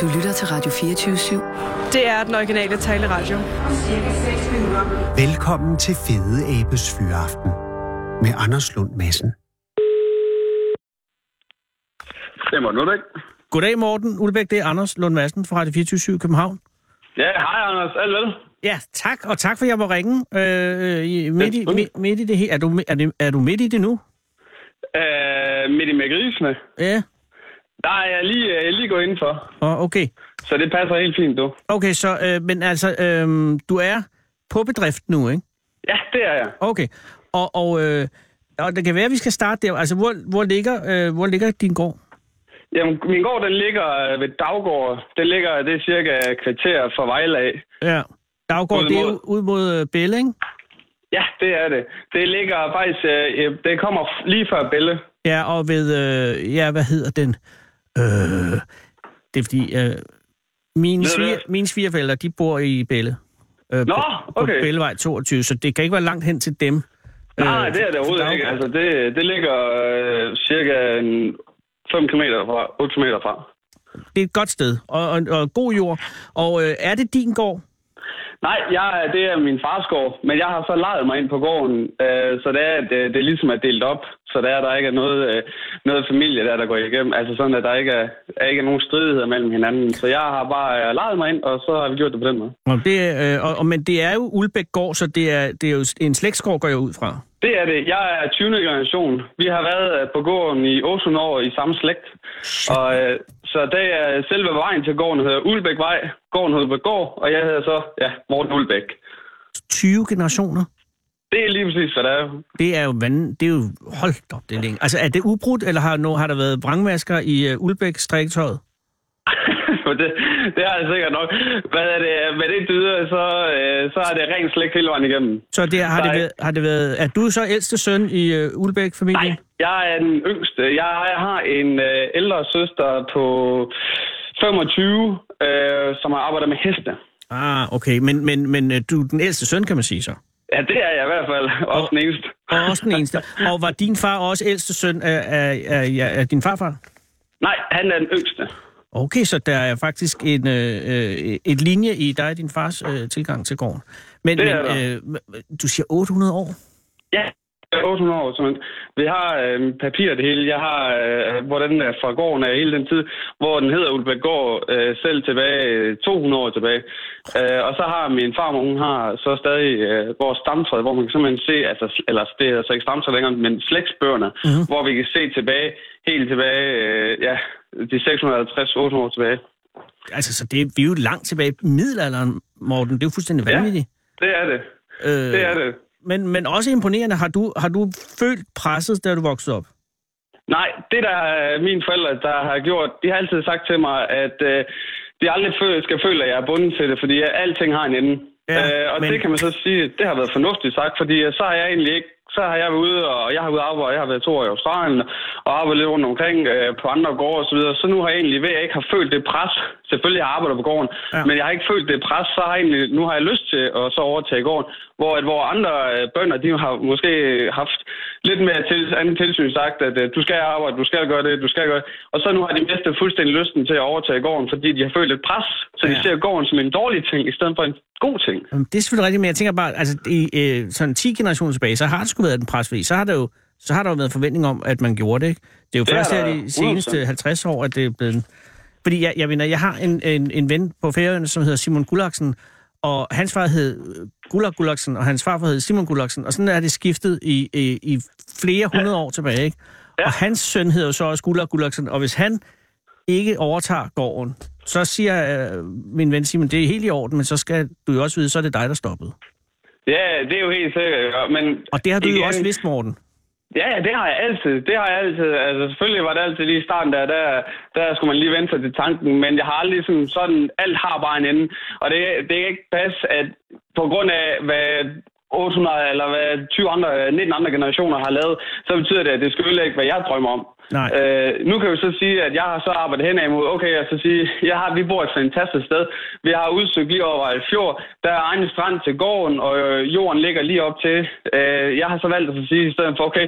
Du lytter til Radio 24-7. Det er den originale taleradio. Velkommen til Fede Abes Fyraften med Anders Lund Madsen. Det må nu ikke. Goddag Morten Ulbæk, det er Anders Lund Madsen fra Radio 24 København. Ja, hej Anders. Alt vel? Ja, tak, og tak for, at jeg må ringe øh, i- midt, i, midt, midt i det hele. Er du, er, det, er du midt i det nu? Øh, midt i med grisene. Ja, Der er jeg lige, øh, lige gået indenfor. og okay. Så det passer helt fint, du. Okay, så, øh, men altså, øh, du er på bedrift nu, ikke? Ja, det er jeg. Okay, og, og, øh, og det kan være, at vi skal starte der. Altså, hvor, hvor, ligger, øh, hvor ligger din gård? Jamen, min gård, den ligger øh, ved Daggård. Den ligger, det er cirka kvarter fra Vejle af. Ja. Daggård, det er mod- ud mod øh, Bælle, ikke? Ja, det er det. Det ligger faktisk, øh, det kommer lige før Bælle. Ja, og ved, øh, ja, hvad hedder den? Øh, det er fordi, øh, mine, sviger, mine svigerforældre, de bor i Bælle. Øh, Nå, på, okay. På Bællevej 22, så det kan ikke være langt hen til dem. Nej, Øh, det er det overhovedet ikke. Altså, det, det ligger øh, cirka en 5 km fra, 8 km fra. Det er et godt sted, og, og, og god jord. Og øh, er det din gård? Nej, jeg, er- det er min fars gård, men jeg har så lejet mig ind på gården, øh, så det er, det, det ligesom er delt op, så der er der ikke er noget, øh, noget familie der, der går igennem. Altså sådan, at der ikke er, er ikke er nogen stridigheder mellem hinanden. Så jeg har bare øh, lejet mig ind, og så har vi gjort det på den måde. Det, øh, og, og, men det er jo Ulbæk gård, så det er, det er jo en slægtsgård, går jeg ud fra. Det er det. Jeg er 20. generation. Vi har været øh, på gården i 800 år i samme slægt. Og, øh, så det er selve vejen til gården hedder Ulbækvej. Gården hedder Gård, og jeg hedder så, ja, Morten Ulbæk. 20 generationer. Det er lige præcis, hvad det er. Det er jo vand, det er jo, hold op, det er længe. Altså, er det ubrudt, eller har, no, har der været vrangmasker i uh, Ulbæk strikketøjet? For det, det har jeg sikkert nok. Hvad er det, med det dyder, så, øh, så er det rent slægt hele vejen igennem. Så det, har, det været, har det været... Er du så ældste søn i uh, Ulbæk-familien? Nej, jeg er den yngste. Jeg har en øh, ældre søster på 25, øh, som har arbejdet med heste. Ah, okay. Men, men, men øh, du er den ældste søn, kan man sige så. Ja, det er jeg i hvert fald. Også den eneste. Og også den eneste. Og var din far også ældste søn af, af, af, af, af din farfar? Nej, han er den yngste. Okay, så der er faktisk en, øh, øh, et linje i dig og din fars øh, tilgang til gården. Men, Det men øh, du siger 800 år? Ja, jeg er 800 år. simpelthen. Vi har øh, papir det hele. Jeg har, øh, hvor den er fra gården er hele den tid, hvor den hedder Ulbækgård øh, selv tilbage øh, 200 år tilbage. Øh, og så har min farmor, hun har så stadig øh, vores stamtræd, hvor man kan simpelthen se, altså, eller det er altså ikke stamtræd længere, men slægtsbøgerne, mm-hmm. hvor vi kan se tilbage, helt tilbage, øh, ja, de 650-800 år tilbage. Altså, så det, vi er jo langt tilbage i middelalderen, Morten. Det er jo fuldstændig Ja. vanvittigt. Det er det. Øh, Det er det. Men, men også imponerende. Har du, har du følt presset, da du voksede op? Nej, det der er mine forældre, der har gjort, de har altid sagt til mig, at øh, de aldrig skal føle, at jeg er bundet til det, fordi alting har en ende. Ja, øh, og men- det kan man så sige, det har været fornuftigt sagt, fordi øh, så har jeg egentlig ikke så har jeg været ude, og jeg har været arbejde, jeg har været to år i Australien, og arbejdet lidt rundt omkring øh, på andre gårde og så videre. Så nu har jeg egentlig ved, at jeg ikke har følt det pres. Selvfølgelig jeg arbejdet på gården, ja. men jeg har ikke følt det pres, så har jeg egentlig, nu har jeg lyst til at så overtage gården. Hvor, at, hvor andre øh, bønder, de har måske haft lidt mere til, anden tilsyn sagt, at øh, du skal arbejde, du skal gøre det, du skal gøre det. Og så nu har de mistet fuldstændig lysten til at overtage gården, fordi de har følt et pres. Så de Ja. ser gården som en dårlig ting, i stedet for en god ting. Det er selvfølgelig rigtigt, men jeg tænker bare, altså i øh, sådan 10 generationer tilbage, så har det sgu været en pres, fordi så har der jo så har der jo været forventning om, at man gjorde det, ikke? Det er jo Det først er her de seneste 100%. 50 år, at det er blevet... Fordi jeg, jeg, mener, jeg har en, en, en ven på Færøerne, som hedder Simon Gullaksen, og hans far hed Gullak Gullaksen, og hans farfar hed Simon Gullaksen, og sådan er det skiftet i, i, i flere hundrede år tilbage, ikke? Ja. Og hans søn hedder jo så også Gullak Gullaksen, og hvis han ikke overtager gården, så siger øh, min ven Simon, det er helt i orden, men så skal du jo også vide, så er det dig, der stoppede. Ja, det er jo helt sikkert. Men Og det har du jo igen- også vidst, Morten. Ja, ja, det har jeg altid. Det har jeg altid. Altså, selvfølgelig var det altid lige i starten der, der, der skulle man lige vente sig til tanken, men jeg har aldrig sådan, sådan alt har bare en ende. Og det, det er ikke pas, at på grund af, hvad 800 eller hvad 20 andre, 19 andre generationer har lavet, så betyder det, at det skal ødelægge, hvad jeg drømmer om. Nej. Øh, nu kan vi så sige, at jeg har så arbejdet hen imod, okay, jeg så sige, jeg har, vi bor et fantastisk sted. Vi har udsigt lige over et fjord. Der er egen strand til gården, og øh, jorden ligger lige op til. Øh, jeg har så valgt at sige i stedet for, okay,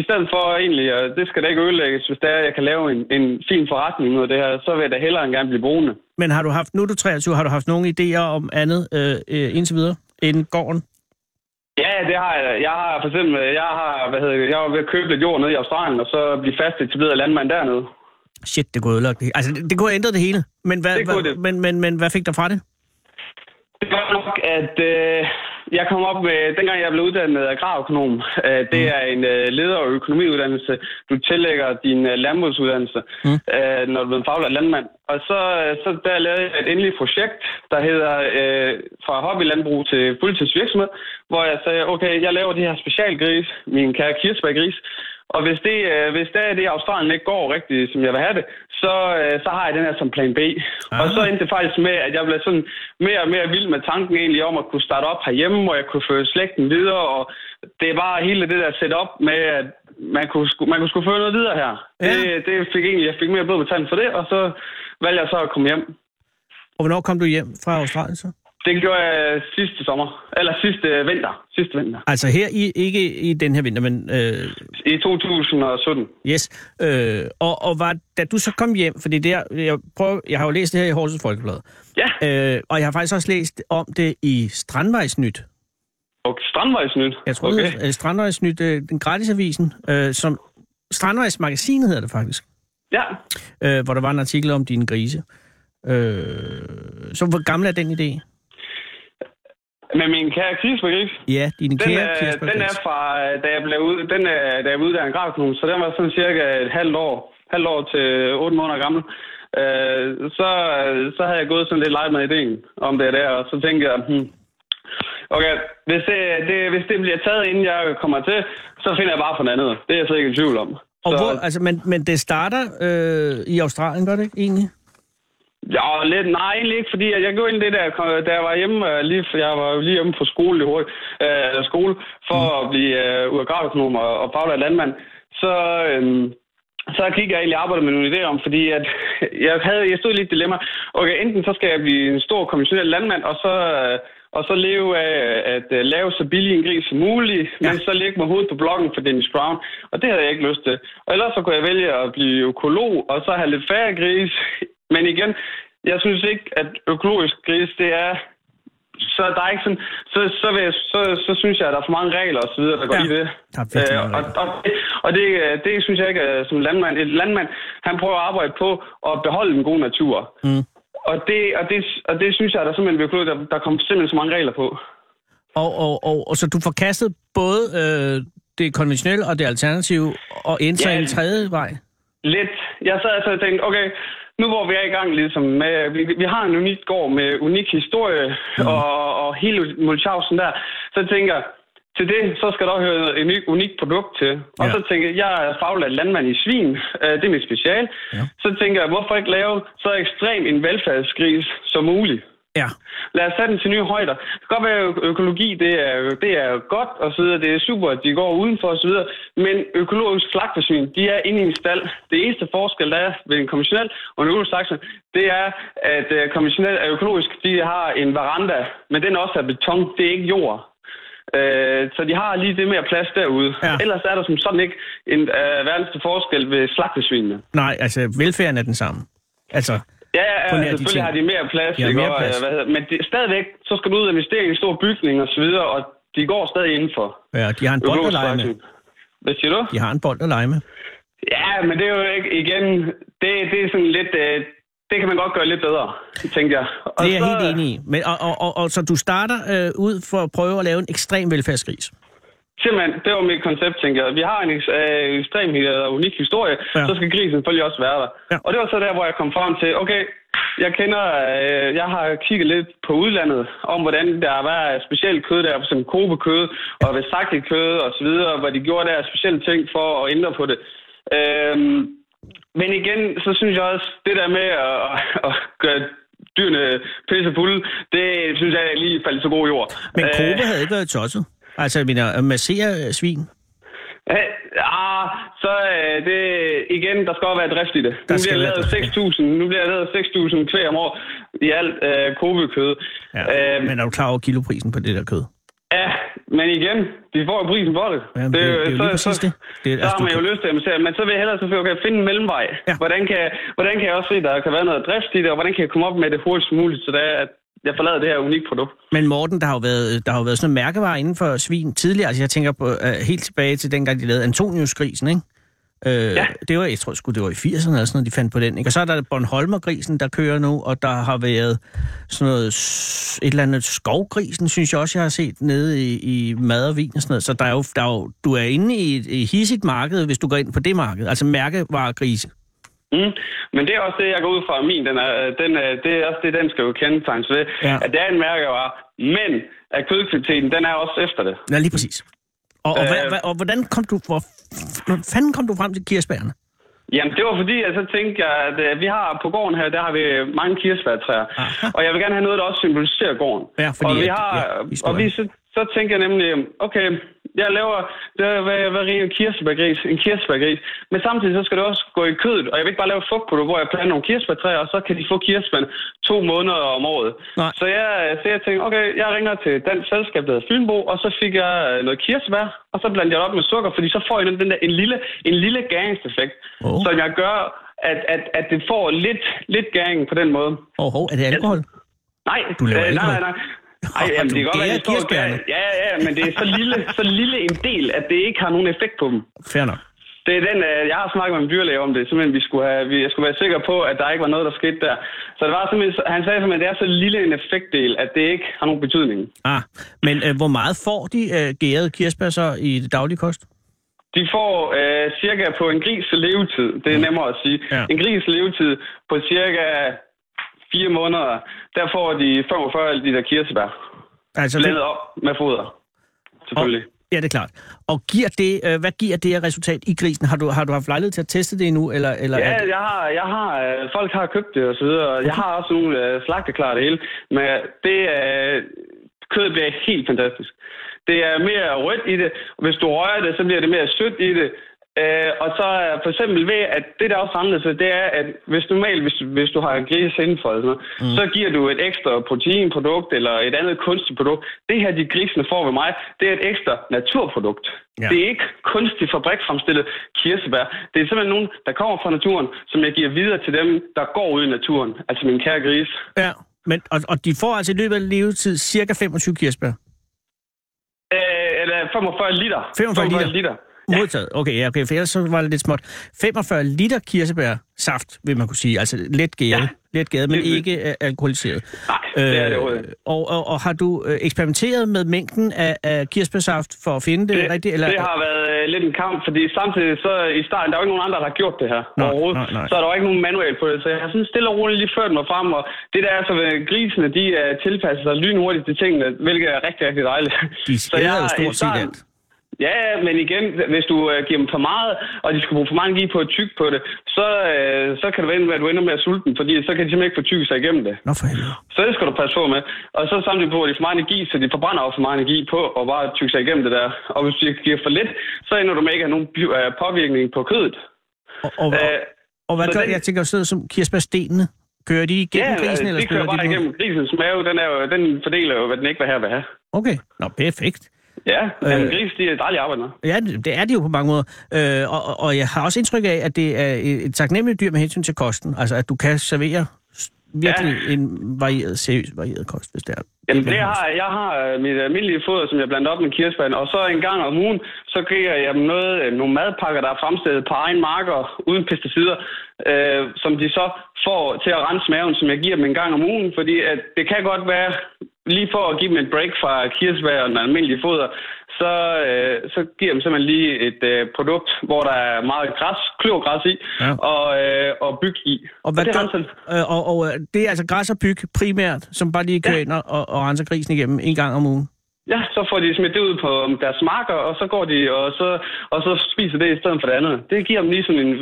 I stedet for egentlig, at det skal da ikke ødelægges, hvis det er, at jeg kan lave en, en fin forretning ud af det her, så vil jeg da hellere end gerne blive boende. Men har du haft, nu er du 23, har du haft nogle idéer om andet øh, øh, indtil videre end gården? Ja, det har jeg. Jeg har for eksempel, jeg har, hvad hedder det, jeg var ved at købe lidt jord nede i Australien, og så blive fast etableret landmand dernede. Shit, det kunne ødelægge det. Altså, det, det kunne have ændret det hele. Men hvad, Det hvad, det. Men, men, men hvad fik der fra det? Det var nok, at øh, jeg kom op med, dengang jeg blev uddannet agrarøkonom, øh, det er en øh, leder- og økonomiuddannelse. Du tillægger din øh, landbrugsuddannelse, Mm. øh, når du er en faglært landmand. Og så, øh, så der lavede jeg et endeligt projekt, der hedder øh, fra hobbylandbrug til fuldtidsvirksomhed, hvor jeg sagde, okay, jeg laver de her specialgris, min kære kirsebærgris, og hvis det, øh, hvis det er det, i Australien ikke går rigtigt, som jeg vil have det, så, øh, så har jeg den her som plan B. Ah. Og så endte det faktisk med, at jeg blev sådan mere og mere vild med tanken egentlig om at kunne starte op herhjemme, hvor jeg kunne føre slægten videre, og det var hele det der setup med, at man kunne, man kunne skulle føre noget videre her. Ja. Det, det fik egentlig, jeg fik mere blod på tanden for det, og så valgte jeg så at komme hjem. Og hvornår kom du hjem fra Australien så? Det gjorde jeg sidste sommer, eller sidste vinter, sidste vinter, Altså her i, ikke i den her vinter, men øh, i 2017. yes. Øh, og, og var, da du så kom hjem, fordi det er, jeg, prøver, jeg har jo læst det her i Horsens Folkeblad, Ja, øh, og jeg har faktisk også læst om det i Strandvejsnyt. og Strandvejsnyt. Jeg tror, okay. det er Strandvejsnyt, øh, den gratiavisen, øh, som Strandvejsmagasinet hedder det faktisk, Ja, øh, hvor der var en artikel om dine grise. Øh, så hvor gammel er den idé? Med min kære kirsebærgris. Ja, dine Den, kære er, den er fra, øh, da jeg blev, ud, den er, da jeg blev uddannet graføkonom, så den var sådan cirka et halvt år, halvt år til otte måneder gammel. Øh, så, så havde jeg gået sådan lidt leget med ideen om det der, og så tænkte jeg, hmm, okay, hvis det, det, hvis det bliver taget, inden jeg kommer til, så finder jeg bare noget andet. Det er jeg så ikke i tvivl om. Og så, hvor, altså, men, men det starter øh, i Australien, gør det ikke egentlig? Ja, lidt, nej, egentlig ikke, fordi jeg gjorde ind det der, da jeg var hjemme, øh, lige, for jeg var jo lige hjemme på skole, lige hurtigt, øh, skole for mm. at blive øh, og, og faglært landmand, så, øh, så gik jeg egentlig arbejde med nogle idéer om, fordi at jeg, havde, jeg stod i lidt dilemma. Okay, enten så skal jeg blive en stor konventionel landmand, og så, øh, og så leve af at øh, lave så billig en gris som muligt, ja. men så lægge mig hovedet på bloggen for Dennis Brown. Og det havde jeg ikke lyst til. Og ellers så kunne jeg vælge at blive økolog, og så have lidt færre gris. Men igen, jeg synes ikke, at økologisk gris, det er... Så der er ikke sådan... Så, så, vil jeg, så, så synes jeg, at der er for mange regler og videre, der går Ja, i det. der er Øh, og, regler. og, det, og det, det synes jeg ikke er som landmand. Et landmand, han prøver at arbejde på at beholde den gode natur. Mm. Og det, og, det, og det synes jeg, der simpelthen ved der, der kommer simpelthen så mange regler på. Og, og, og, og så du forkastede både øh, det konventionelle og det alternative, og endte Ja. en tredje vej? Lidt. Jeg sad altså og tænkte, okay, nu hvor vi er i gang ligesom med, vi, vi har en unik gård med unik historie mm. og, og hele Mulchausen der, så tænker jeg, til det, så skal der også høre et unikt, unikt produkt til. Og Ja. så tænker jeg, jeg er faglært landmand i svin, øh, det er mit special. Ja. Så tænker jeg, hvorfor ikke lave så ekstrem en velfærdsgris som muligt? Ja. Lad os sætte den til nye højder. Det kan godt være, at økologi det er, det er godt og så videre. Det er super, at de går udenfor og så videre. Men økologisk slagtersvin, de er inde i en stald. Det eneste forskel, der er ved en konventionel og en økologisk det er, at konventionel og økologisk, de har en veranda, men den er også af beton. Det er ikke jord. Øh, så de har lige det mere plads derude. Ja. Ellers er der som sådan ikke en øh, verdens forskel ved slagtesvinene. Nej, altså velfærden er den samme. Altså, Ja, ja, ja de selvfølgelig har de mere plads. De ikke? mere Og, plads. øh, hvad hedder, men det, stadigvæk, så skal du ud og investere i en stor bygning og så videre, og de går stadig indenfor. ja, de har en bold at lege med. Hvad siger du? De har en bold at lege med. Ja, men det er jo ikke, igen, det, det er sådan lidt, øh, det kan man godt gøre lidt bedre, tænker jeg. Og Det er jeg så, helt enig i. Men, og, og, og, og så du starter øh, ud for at prøve at lave en ekstrem velfærdsgris. Simpelthen, det var mit koncept, tænker jeg. Vi har en øh, ekstrem øh, unik historie, Ja. så skal grisen selvfølgelig også være der. Ja. Og det var så der, hvor jeg kom frem til, okay, jeg kender, øh, jeg har kigget lidt på udlandet, om hvordan der var specielt kød der, som kobekød og vesagtigt kød og så videre, hvor de gjorde der specielle ting for at ændre på det. Øhm, men igen, så synes jeg også, det der med at, at gøre dyrene pisse fulde, det synes jeg lige faldt så god jord. Men Øh, Kobe havde ikke været tosset. Altså, jeg mener, massere svin. Ja, ah, så øh, det, igen, der skal også være drift i det. Der nu bliver være lavet drift, 6.000, nu bliver der lavet 6.000 kvæg om år i alt øh, kobekød. Ja. Øh, Men er du klar over kiloprisen på det der kød? Ja, men igen, de får prisen for det. Jamen, det, det, er jo lige præcis det. det Så har man jo lyst til at men så vil jeg hellere selvfølgelig okay, finde en mellemvej. Ja. Hvordan, kan, hvordan kan jeg også se, at der kan være noget drift i det, og hvordan kan jeg komme op med det hurtigst muligt, så det er, at jeg forlader det her unikke produkt. Men Morten, der har jo været, der har jo været sådan en mærkevare inden for svin tidligere. Altså jeg tænker på uh, helt tilbage til dengang, de lavede Antonius-grisen, ikke? Øh, Ja. Det var, jeg tror sgu, det var i 80'erne eller sådan noget, de fandt på den. Ikke? Og så er der Bornholmer-grisen, der kører nu, og der har været sådan noget, et eller andet skovgrisen, synes jeg også, jeg har set nede i, i madervin og sådan noget. Så der er jo, der er jo, du er inde i et i hissigt marked, hvis du går ind på det marked. Altså mærkevaregrise. Mm. Men det er også det, jeg går ud fra min. Den er, den er, det er også det, den skal jo kendetegnes ved. Ja. At det er en mærkevare, men at kødkvaliteten, den er også efter det. Ja, lige præcis. Og, og, Øh. hvad, hvad, og hvordan kom du, hvor fanden kom du frem til kirsebærne? Jamen, det var fordi, at så tænkte jeg, at øh, vi har på gården her, der har vi mange kirsebærtræer. Aha. Og jeg vil gerne have noget, der også symboliserer gården. Ja, fordi og vi har, ja, og vi, så, så tænker jeg nemlig, okay, jeg laver, det er, hvad, hvad er en kirsebærgris, en kirsebærgris. Men samtidig så skal det også gå i kødet, og jeg vil ikke bare lave et fugtprodukt, hvor jeg planter nogle kirsebærtræer, og så kan de få kirsebær to måneder om året. Nej. Så jeg, så jeg tænkte, okay, jeg ringer til dansk selskab, der hedder Fynbo, og så fik jeg øh, noget kirsebær, og så blandede jeg det op med sukker, fordi så får jeg den der, en lille, en lille gæringseffekt, Åh. som jeg gør, at, at, at det får lidt, lidt gæring på den måde. Åh, oh, er det alkohol? Nej, Du laver øh, nej, nej, nej. Ej, jamen, det kan godt være, at de står ja, ja, men det er så lille, så lille en del, at det ikke har nogen effekt på dem. Fair nok. Det er den, øh, jeg har snakket med en dyrlæge om det, simpelthen, vi skulle have, vi, jeg skulle være sikker på, at der ikke var noget, der skete der. Så det var simpelthen, han sagde simpelthen, at det er så lille en effektdel, at det ikke har nogen betydning. Ah, men øh, hvor meget får de øh, gærede kirsebær så i det daglige kost? De får øh, cirka på en gris levetid, det er nemmere at sige, Ja. en gris levetid på cirka fire måneder, der får de 45 liter kirsebær, Altså, blandet op med foder, selvfølgelig. Ja, det er klart. Og giver det, øh, hvad giver det resultat i grisen? Har du, har du haft lejlighed til at teste det endnu? Eller, eller er Ja, det, jeg har, jeg har, øh, folk har købt det og så videre, og jeg har også nogle øh, slagteklar det hele, men det øh, kødet bliver helt fantastisk. Det er mere rødt i det, og hvis du rører det, så bliver det mere sødt i det. Øh, og så er for eksempel ved, at det der også er anderledes, det er, at hvis normalt, hvis, hvis du har en gris indenfor, noget, mm. så giver du et ekstra proteinprodukt eller et andet kunstigt produkt. Det her, de grisene får ved mig, det er et ekstra naturprodukt. Ja. Det er ikke kunstigt fabrikfremstillet kirsebær. Det er simpelthen nogen, der kommer fra naturen, som jeg giver videre til dem, der går ud i naturen. Altså min kære gris. ja, men, og, og de får altså i løbet af levetid cirka 25 kirsebær. Øh, eller 45 liter. 45 liter. liter. Modtaget. Okay, ja, okay, for ellers så var det lidt småt. 45 liter kirsebær saft, vil man kunne sige. Altså let gæret. Ja. Let gæret, men ikke øh, alkoholiseret. Nej, det er det ikke. og, og, og har du øh, eksperimenteret med mængden af, af kirsebærsaft for at finde det, Det, rigtigt? Eller? det har været øh, lidt en kamp, fordi samtidig så i starten, der er jo ikke nogen andre, der har gjort det her Nej, overhovedet. nej, nej. Så er der jo ikke nogen manual på det, så jeg har sådan stille og roligt lige ført mig frem, og det der er så ved grisene, de er tilpasset sig lynhurtigt til tingene, hvilket er rigtig, rigtig dejligt. De Så jeg har stort set alt. Ja, men igen, hvis du øh, giver dem for meget, og de skal bruge for mange energi på at tykke på det, så, øh, så kan det være, at du ender med at sulte dem, fordi så kan de simpelthen ikke få tykket sig igennem det. Nå for helvede. Så det skal du passe på med. Og så samtidig bruger de for meget energi, så de forbrænder også for meget energi på at bare tykke sig igennem det der. Og hvis de giver for lidt, så ender du med ikke at have nogen øh, påvirkning på kødet. Og, og, Øh, og hvad gør, den- jeg tænker sådan som kirsebærstenene? Kører de igennem ja, grisen, eller de kører bare de igennem grisens mave. Den, er jo, den fordeler jo, hvad den ikke vil have, vil have. Okay, nå, perfekt. Ja, Øh. gris, de er dejlige arbejde med. Ja, det er det jo på mange måder. Øh, og, og- jeg har også indtryk af, at det er et taknemmeligt dyr med hensyn til kosten. Altså, at du kan servere virkelig ja. en varieret, seriøst varieret kost, hvis det er. Jamen, det har, jeg har øh, mit almindelige foder, som jeg blander op med kirsebær, og så en gang om ugen, så giver jeg dem noget, øh, nogle madpakker, der er fremstillet på egen marker, uden pesticider, øh, som de så får til at rense maven, som jeg giver dem en gang om ugen, fordi at det kan godt være, lige for at give dem et break fra kirsebær og den almindelige foder, så, øh, så giver dem simpelthen lige et øh, produkt, hvor der er meget græs, kløvergræs i, Ja. og, øh, og byg i. Og, hvad det gør, øh, og, og øh, det er altså græs og byg primært, som bare lige kører Ja. ind og, og, og renser grisen igennem en gang om ugen. Ja, så får de smidt det ud på deres marker, og så går de og så, og så spiser det i stedet for det andet. Det giver dem lige sådan en,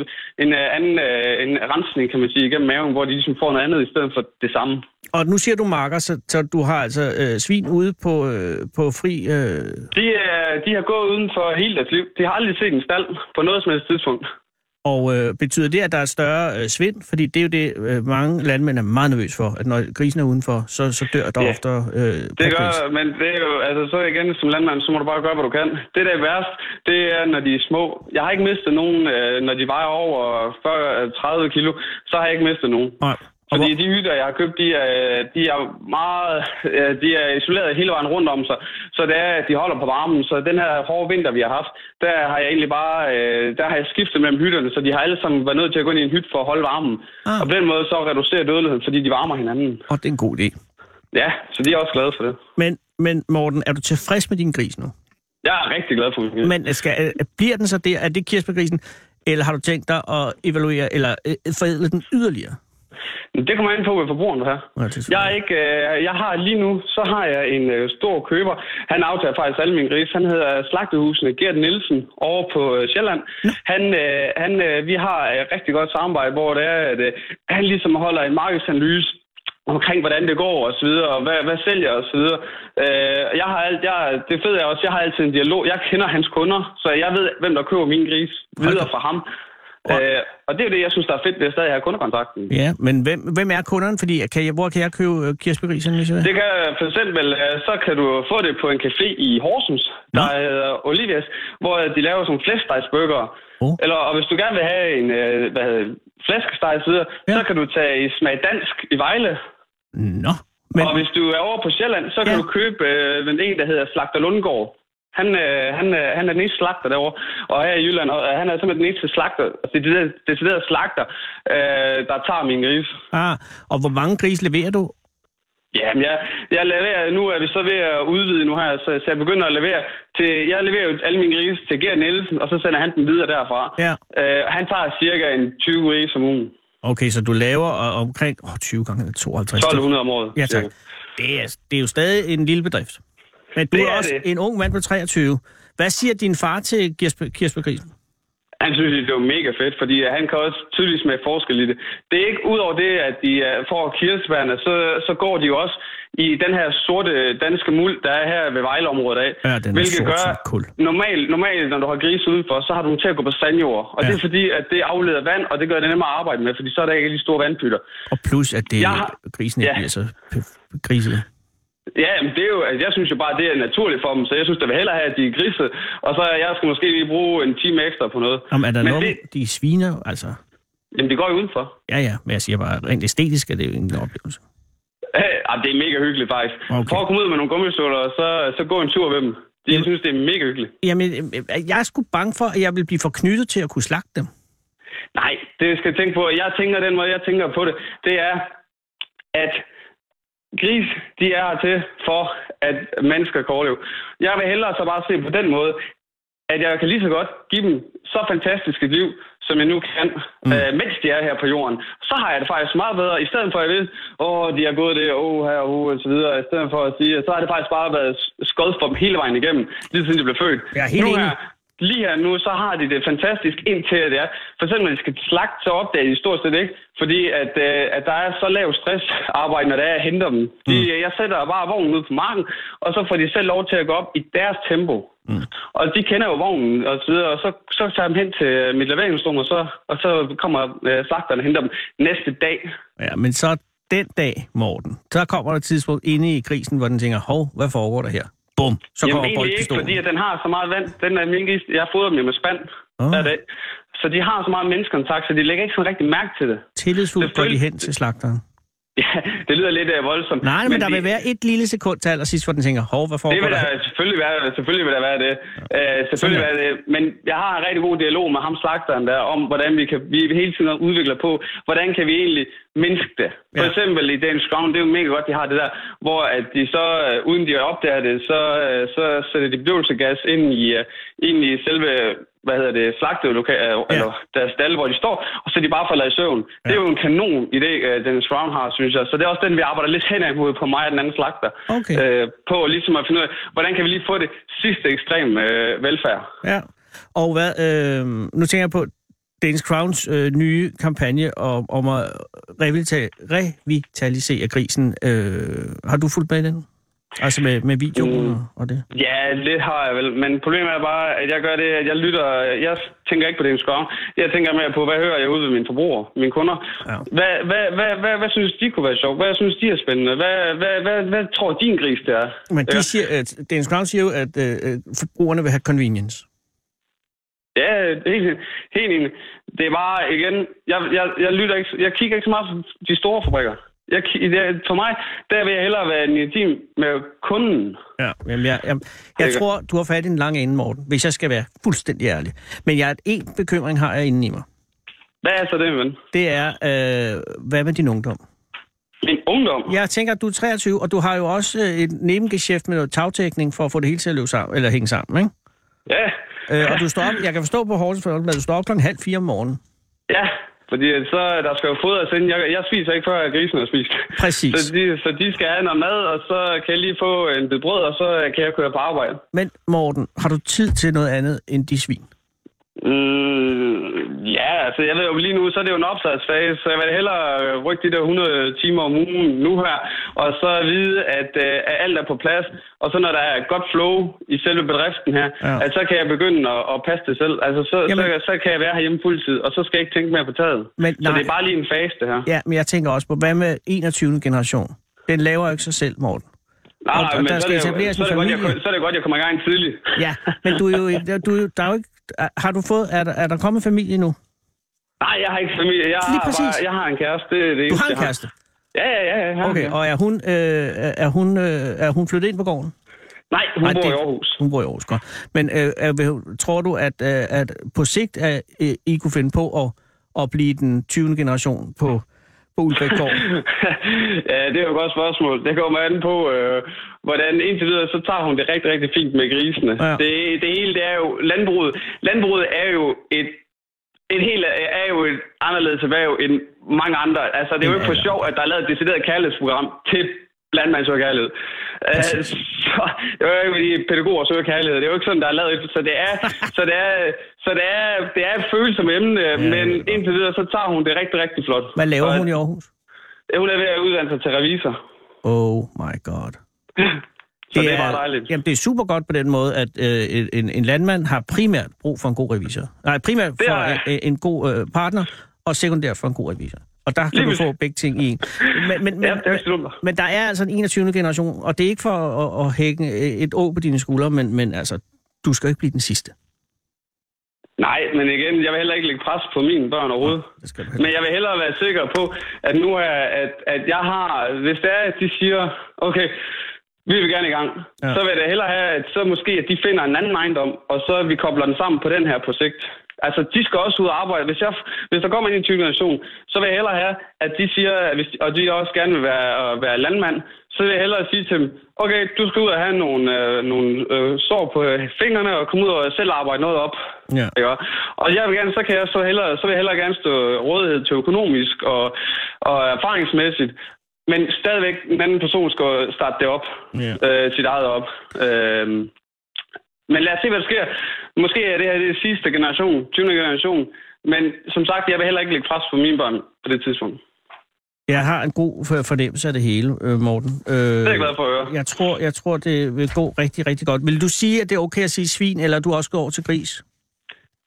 en øh, anden øh, en rensning, kan man sige, igennem maven, hvor de ligesom får noget andet i stedet for det samme. Og nu siger du marker, så, så du har altså øh, svin ude på, øh, på fri... Øh, De, er, de har gået uden for hele deres liv. De har aldrig set en stald på noget som helst tidspunkt. Og øh, betyder det, at der er større øh, svind? Fordi det er jo det, øh, mange landmænd er meget nervøs for, at når grisen er udenfor, så, så dør der Ja. ofte øh, Det gør, men det er jo, altså så igen som landmand, så må du bare gøre, hvad du kan. Det, der er værst, det er, når de er små. Jeg har ikke mistet nogen, øh, når de vejer over 40, 30 kilo, så har jeg ikke mistet nogen. Nej. Fordi de hytter, jeg har købt, de er, de er meget de er isoleret hele vejen rundt om sig. Så det er, at de holder på varmen. Så den her hårde vinter, vi har haft, der har jeg egentlig bare øh, der har jeg skiftet mellem hytterne, så de har alle sammen været nødt til at gå ind i en hytte for at holde varmen. Ah. Og på den måde så reducerer dødeligheden, fordi de varmer hinanden. og det er en god idé. Ja, så de er også glade for det. Men, men Morten, er du tilfreds med din gris nu? Jeg er rigtig glad for min Men skal, øh, bliver den så der? Er det kirsebærgrisen? Eller har du tænkt dig at evaluere eller øh, forædle den yderligere? Det kommer an på, hvad forbrugeren vil have. Ja, er Jeg, er ikke, øh, jeg har lige nu, så har jeg en øh, stor køber. Han aftager faktisk alle mine grise. Han hedder Slagtehusene Gert Nielsen over på øh, Sjælland. Han, øh, han, øh, vi har et rigtig godt samarbejde, hvor det er, at øh, han ligesom holder en markedsanalyse omkring, hvordan det går og så videre, og hvad, hvad sælger og så videre. Øh, jeg har alt, jeg, det ved jeg også, jeg har altid en dialog. Jeg kender hans kunder, så jeg ved, hvem der køber min gris videre fra ham. Øh, og det er jo det, jeg synes, der er fedt ved at stadig have kundekontakten. Ja, men hvem, hvem er kunderne? Fordi kan jeg, hvor kan jeg købe øh, kirsebærgrisen, hvis jeg? Det kan for eksempel, øh, så kan du få det på en café i Horsens, der Nå. hedder Olivias, hvor de laver sådan flæskestegsburger. Oh. Eller, og hvis du gerne vil have en øh, hvad hedder, det, flæskesteg videre, Ja. så kan du tage i Smag Dansk i Vejle. Nå, men. Og hvis du er over på Sjælland, så kan Ja. du købe øh, en, der hedder Slagter Lundgaard. Han, øh, han, øh, han er den eneste slagter derovre, og her i Jylland, og han er simpelthen den eneste slagter, altså det er decideret slagter, øh, der tager min gris. ah, og hvor mange grise leverer du? Jamen, jeg, jeg leverer, nu er vi så ved at udvide nu her, så, så jeg begynder at levere til, jeg leverer jo alle mine grise til Gert Nielsen, og så sender han dem videre derfra. Ja. Øh, han tager cirka en 20 grise om ugen. Okay, så du laver øh, omkring oh, 20 gange 52. 1200 om året. Ja, tak. Det er, det er jo stadig en lille bedrift. Men du Det er er også det. en ung mand på 23. Hvad siger din far til kirsebær- kirsebærgrisen? Han synes, det var mega fedt, fordi han kan også tydeligt smage forskel i det. Det er ikke ud over det, at de øh, får kirsebærne, så, så går de jo også i den her sorte danske muld, der er her ved Vejleområdet af. Ja, den hvilket sort gør, kul. normalt, normalt, når du har grise udenfor, så har du dem til at gå på sandjord. Og Ja. det er fordi, at det afleder vand, og det gør det nemmere at arbejde med, fordi så er der ikke de store vandpytter. Og plus, at det, Jeg har- grisen ikke Ja. bliver så griset. Ja, men det er jo, altså, jeg synes jo bare, det er naturligt for dem, så jeg synes, der vil hellere have, at de er grise, og så jeg skal måske lige bruge en time ekstra på noget. Jamen, er der Men nogen, det- de sviner, altså... Jamen, det går jo udenfor. Ja, ja, men jeg siger bare, rent æstetisk er det jo en oplevelse. Ja, det er mega hyggeligt faktisk. Okay. Prøv at komme ud med nogle gummistøvler, og så, så gå en tur med dem. De Jamen- synes, det er mega hyggeligt. Jamen, øh, jeg er sgu bange for, at jeg vil blive for knyttet til at kunne slagte dem. Nej, det skal jeg tænke på. Jeg tænker den måde, jeg tænker på det, det er, at gris, de er til for, at mennesker kan overleve. Jeg vil hellere så bare se på den måde, at jeg kan lige så godt give dem så fantastisk et liv, som jeg nu kan, mm. øh, mens de er her på jorden. Så har jeg det faktisk meget bedre, i stedet for at jeg ved, åh, de har gået det, åh, her og oh, og så videre, i stedet for at sige, så har det faktisk bare været skåd for dem hele vejen igennem, lige siden de blev født. Jeg er helt nu her, lige her nu, så har de det fantastisk indtil det er. For eksempel, når de skal slagte, så opdager de stort set ikke, fordi at, øh, at der er så lav stressarbejde, når det er at hente dem. De, Mm. Jeg sætter bare vognen ud på marken, og så får de selv lov til at gå op i deres tempo. Mm. Og de kender jo vognen og så videre, og så, så tager jeg dem hen til mit leveringsrum, og så, og så kommer øh, slagterne og henter dem næste dag. Ja, men så den dag, Morten, så kommer der et tidspunkt inde i grisen, hvor den tænker, hov, hvad foregår der her? Bum, så Jamen kommer egentlig ikke, fordi at den har så meget vand. Den er min gris, jeg fodrer dem med spand Ah. hver dag. Så de har så meget menneskekontakt, så de lægger ikke sådan rigtig mærke til det. Tillidsfuldt går de hen til slagteren. Ja, det lyder lidt uh, voldsomt. Nej, men, men der de, vil være et lille sekund til allersidst, hvor den tænker, hov, hvad Det foregår vil der? der selvfølgelig være, selvfølgelig vil der være det. Uh, selvfølgelig Sådan være det. Men jeg har en rigtig god dialog med ham slagteren der, om hvordan vi kan, vi hele tiden udvikler på, hvordan kan vi egentlig mindske det. For Ja. eksempel i Danish Crown, det er jo mega godt, de har det der, hvor at de så, uh, uden de opdager det, så, uh, så sætter de bedøvelsegas ind i, uh, ind i selve hvad hedder det, slagtet loka- ja. eller deres stald, hvor de står, og så de bare falder i søvn. Ja. Det er jo en kanon idé, uh, Dennis Brown har, synes jeg. Så det er også den, vi arbejder lidt hen imod på mig og den anden slagter. Okay. Øh, på ligesom at finde ud af, hvordan kan vi lige få det sidste ekstrem øh, velfærd. Ja. Og hvad, øh, nu tænker jeg på Danish Crowns øh, nye kampagne om, om at revitalisere, revitalisere grisen. Øh, har du fulgt med i den? Altså med, med videoen Mm. og, det? Ja, lidt har jeg vel. Men problemet er bare, at jeg gør det, at jeg lytter... Jeg tænker ikke på det, skov. Jeg tænker mere på, hvad hører jeg ud ved mine forbrugere, mine kunder. Ja. Hvad, hvad, hvad, hvad, hvad synes de kunne være sjovt? Hvad synes de er spændende? Hvad, hvad, hvad, hvad tror din gris, det er? Men de Ja. siger, at Dennis Crown siger jo, at øh, øh, forbrugerne vil have convenience. Ja, helt, helt enig. Det er bare, igen, jeg, jeg, jeg, lytter ikke, jeg kigger ikke så meget på de store fabrikker. Jeg, for mig, der vil jeg hellere være en intim med kunden. Ja, jamen jeg, jeg, jeg tror, du har fat i en lang ende, Morten, hvis jeg skal være fuldstændig ærlig. Men jeg, en bekymring har jeg inde i mig. Hvad er så det, ven? Det er, øh, hvad med din ungdom? Min ungdom? Jeg tænker, at du er 23, og du har jo også øh, et nebengeschæft med noget tagtækning for at få det hele til at løbe sammen, eller hænge sammen, ikke? Ja. Øh, og du står op, jeg kan forstå på Horsens Folkeblad, du står op klokken halv fire om morgenen. Ja, fordi så der skal jo fodres ind. Jeg, jeg spiser ikke, før grisen har spist. Præcis. Så de, så de skal have noget mad, og så kan jeg lige få en bid brød, og så kan jeg køre på arbejde. Men Morten, har du tid til noget andet end de svin? Mm, ja, altså jeg ved jo lige nu, så er det jo en opstartsfase, så jeg vil hellere rykke de der 100 timer om ugen nu her, og så vide, at, øh, at alt er på plads, og så når der er godt flow i selve bedriften her, Ja. at så kan jeg begynde at, at passe det selv. Altså så, Jamen- så, så kan jeg være herhjemme fuldtid, og så skal jeg ikke tænke mere på taget. Men så nej. det er bare lige en fase, det her. Ja, men jeg tænker også på, hvad med 21. generation? Den laver jo ikke sig selv, Morten. Nej, Og- nej, og men der så, skal er det, etableres så, godt, familie. jeg, så er det godt, jeg kommer i gang tidligt. Ja, men du er jo, du er jo, der er jo ikke, har du fået, er der, er der kommet familie nu? Nej, jeg har ikke familie. Jeg, Lige har, præcis. bare, jeg har en kæreste. Det er Du har en kæreste? Ja, ja, ja. Jeg har Okay, og er hun, øh, er, hun, øh, er hun flyttet ind på gården? Nej, hun Nej, bor det- i Aarhus. Hun bor i Aarhus, godt. Men øh, er, tror du, at, øh, at på sigt at, øh, I kunne finde på at, at blive den 20. generation på, på Ulbækgård? ja, det er jo et godt spørgsmål. Det kommer an på, øh, hvordan indtil videre, så tager hun det rigtig, rigtig fint med grisene. Ja. Det, det hele, det er jo landbruget. Landbruget er jo et et helt er jo et anderledes erhverv end mange andre. Altså, det er jo ikke for sjov, at der er lavet et decideret kærlighedsprogram til landmandsøger kærlighed. Uh, så, det er jo ikke, fordi pædagoger søger kærlighed. Det er jo ikke sådan, der er lavet et, så det er, så det er, så det er, det er et følsomt emne, ja, men det er indtil videre, så tager hun det rigtig, rigtig flot. Hvad laver Og hun i Aarhus? Hun er ved at uddanne sig til revisor. Oh my god. Så det, er bare dejligt. Jamen, det er super godt på den måde, at øh, en, en landmand har primært brug for en god revisor. Nej, primært Det for har en, en god øh, partner, og sekundært for en god revisor. Og der kan Lige du få begge ting i en. Men, men, men, Ja, dumt. men der er altså en 21. generation, og det er ikke for at, at hække et å på dine skuldre, men, men altså, du skal jo ikke blive den sidste. Nej, men igen, jeg vil heller ikke lægge pres på mine børn overhovedet. Du Men jeg vil hellere være sikker på, at nu er, at, at jeg har, hvis det er, at de siger, okay, vi vil gerne i gang, Ja. så vil jeg da hellere have, at så måske, at de finder en anden ejendom, og så vi kobler den sammen på den her projekt. Altså, de skal også ud og arbejde. Hvis, jeg, hvis der kommer en 20 generation, så vil jeg hellere have, at de siger, at hvis, og de også gerne vil være, øh, være landmand, så vil jeg hellere sige til dem, okay, du skal ud og have nogle, øh, nogle øh, sår på fingrene og komme ud og selv arbejde noget op. Ja. Ikke? Og jeg vil gerne, så kan jeg så hellere, så vil jeg hellere gerne stå rådighed til økonomisk og, og erfaringsmæssigt. Men stadigvæk, en anden person skal starte det op. Ja. Øh, sit eget op. Øh, men lad os se, hvad der sker. Måske er det her det sidste generation, 20. generation. Men som sagt, jeg vil heller ikke lægge pres på mine børn på det tidspunkt. Jeg har en god for- fornemmelse af det hele, øh, Morten. Øh, Det er jeg glad for at høre. jeg tror, jeg tror, det vil gå rigtig, rigtig godt. Vil du sige, at det er okay at sige svin, eller du også går over til gris?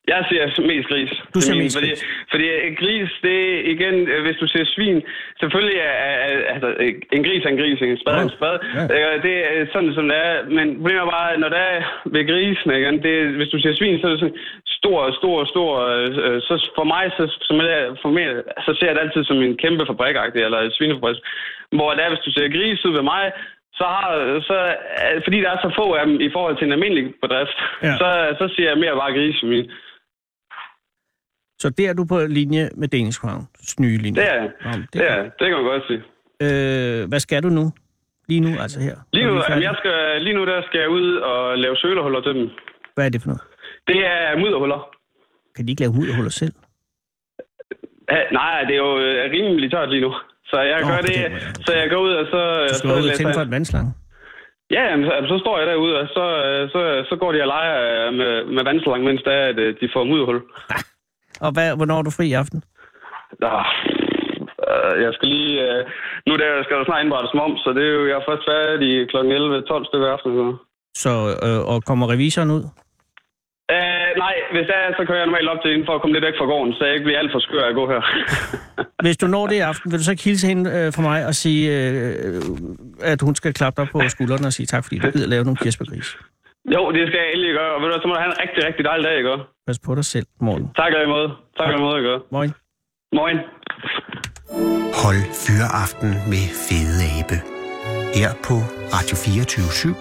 Jeg siger mest gris. Du min, mest fordi, gris. Fordi øh, gris, det er igen, øh, hvis du siger svin, selvfølgelig er, er, altså, øh, en gris er en gris, en spade er en spade. Ja. Ja. Det er sådan, som det er. Men problemet er bare, når der er ved grisen, igen, det, er- hvis du siger svin, så er det sådan stor, stor, stor. Øh, så for mig, så, som jeg, for mig, så ser jeg det altid som en kæmpe fabrik eller en svinefabrik. Hvor det er, hvis du ser gris ud ved mig, så har, så, øh, fordi der er så få af dem i forhold til en almindelig bedrift, Ja. så, så siger jeg mere bare gris for min. Så der er du på linje med Danish Crowns nye linje. Det er. Nå, det Det, er det kan man godt sige. Øh, hvad skal du nu? Lige nu, altså her? Lige nu, jamen, jeg skal, lige nu der skal jeg ud og lave sølerhuller til dem. Hvad er det for noget? Det er mudderhuller. Kan de ikke lave mudderhuller selv? Ja, nej, det er jo øh, rimelig tørt lige nu. Så jeg Nå, gør det, måde, ja. så jeg går ud og så... Du skal så ud og tænde for et vandslange. Ja, jamen, så, så står jeg derude, og så, øh, så, så går de og leger øh, med, med vandslang, mens der er, at de får mudderhul. Og hvad, hvornår er du fri i aften? Nå, Uh, jeg skal lige... Uh, nu der skal der snart indberettes moms, så det er jo, jeg er først færdig kl. 11-12 stykker aften. Så. Så, øh, og kommer revisoren ud? Uh, nej, hvis er, så kører jeg normalt op til inden for at komme lidt væk fra gården, så jeg ikke bliver alt for skør at gå her. Hvis du når det i aften, vil du så ikke hilse hende øh, fra mig og sige, øh, at hun skal klappe dig på skulderen og sige tak, fordi du gider lave nogle kirsebærgris? jo, det skal jeg endelig gøre, og ved du, så må du have en rigtig, rigtig dejlig dag, ikke? Pas på dig selv, morgen. Tak og imod. Tak og imod, ikke? Morgen. Moin. Hold Fyraften med Fede Abe. Her på Radio 24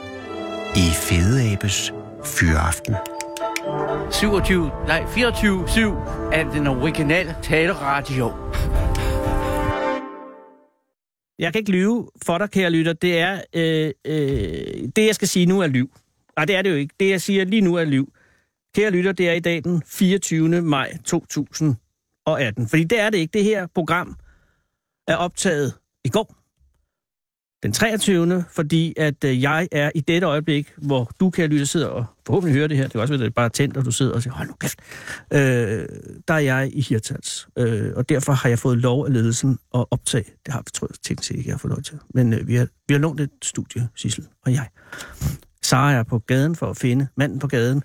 i Fede Abes Fyraften. 27, nej 24-7 af den originale taleradio. Jeg kan ikke lyve for dig, kære lytter. Det er, øh, øh, det jeg skal sige nu er lyv. Nej, det er det jo ikke. Det jeg siger lige nu er lyv. Kære lytter, det er i dag den 24. maj 2018. Fordi det er det ikke. Det her program er optaget i går. Den 23. Fordi at øh, jeg er i dette øjeblik, hvor du, kære lytter, sidder og forhåbentlig hører det her. Det kan også være, at det er bare tændt, og du sidder og siger, hold nu kæft. Øh, der er jeg i Hirtals. Øh, og derfor har jeg fået lov af ledelsen at optage. Det har vi, tror jeg, tænkt sig ikke, jeg har fået lov til. Men øh, vi, har, vi har lånt et studie, Sissel og jeg. Sara er på gaden for at finde manden på gaden.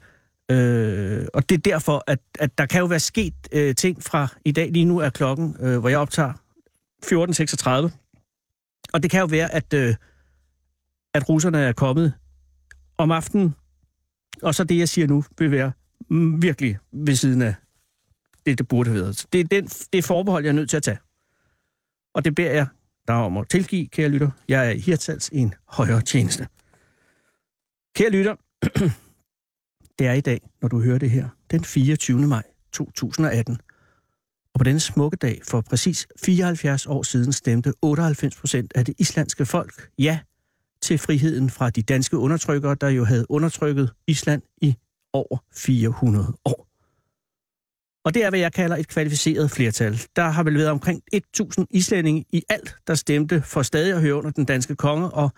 Øh, og det er derfor, at, at der kan jo være sket øh, ting fra i dag. Lige nu er klokken, øh, hvor jeg optager, 14.36. Og det kan jo være, at, øh, at russerne er kommet om aftenen, og så det, jeg siger nu, vil være mm, virkelig ved siden af det, det burde have været. Så Det er den, det forbehold, jeg er nødt til at tage. Og det beder jeg dig om at tilgive, kære lytter. Jeg er i Hirtals en højere tjeneste. Kære lytter, det er i dag, når du hører det her, den 24. maj 2018. Og på denne smukke dag for præcis 74 år siden stemte 98 procent af det islandske folk ja til friheden fra de danske undertrykkere, der jo havde undertrykket Island i over 400 år. Og det er, hvad jeg kalder et kvalificeret flertal. Der har vel været omkring 1000 islændinge i alt, der stemte for stadig at høre under den danske konge, og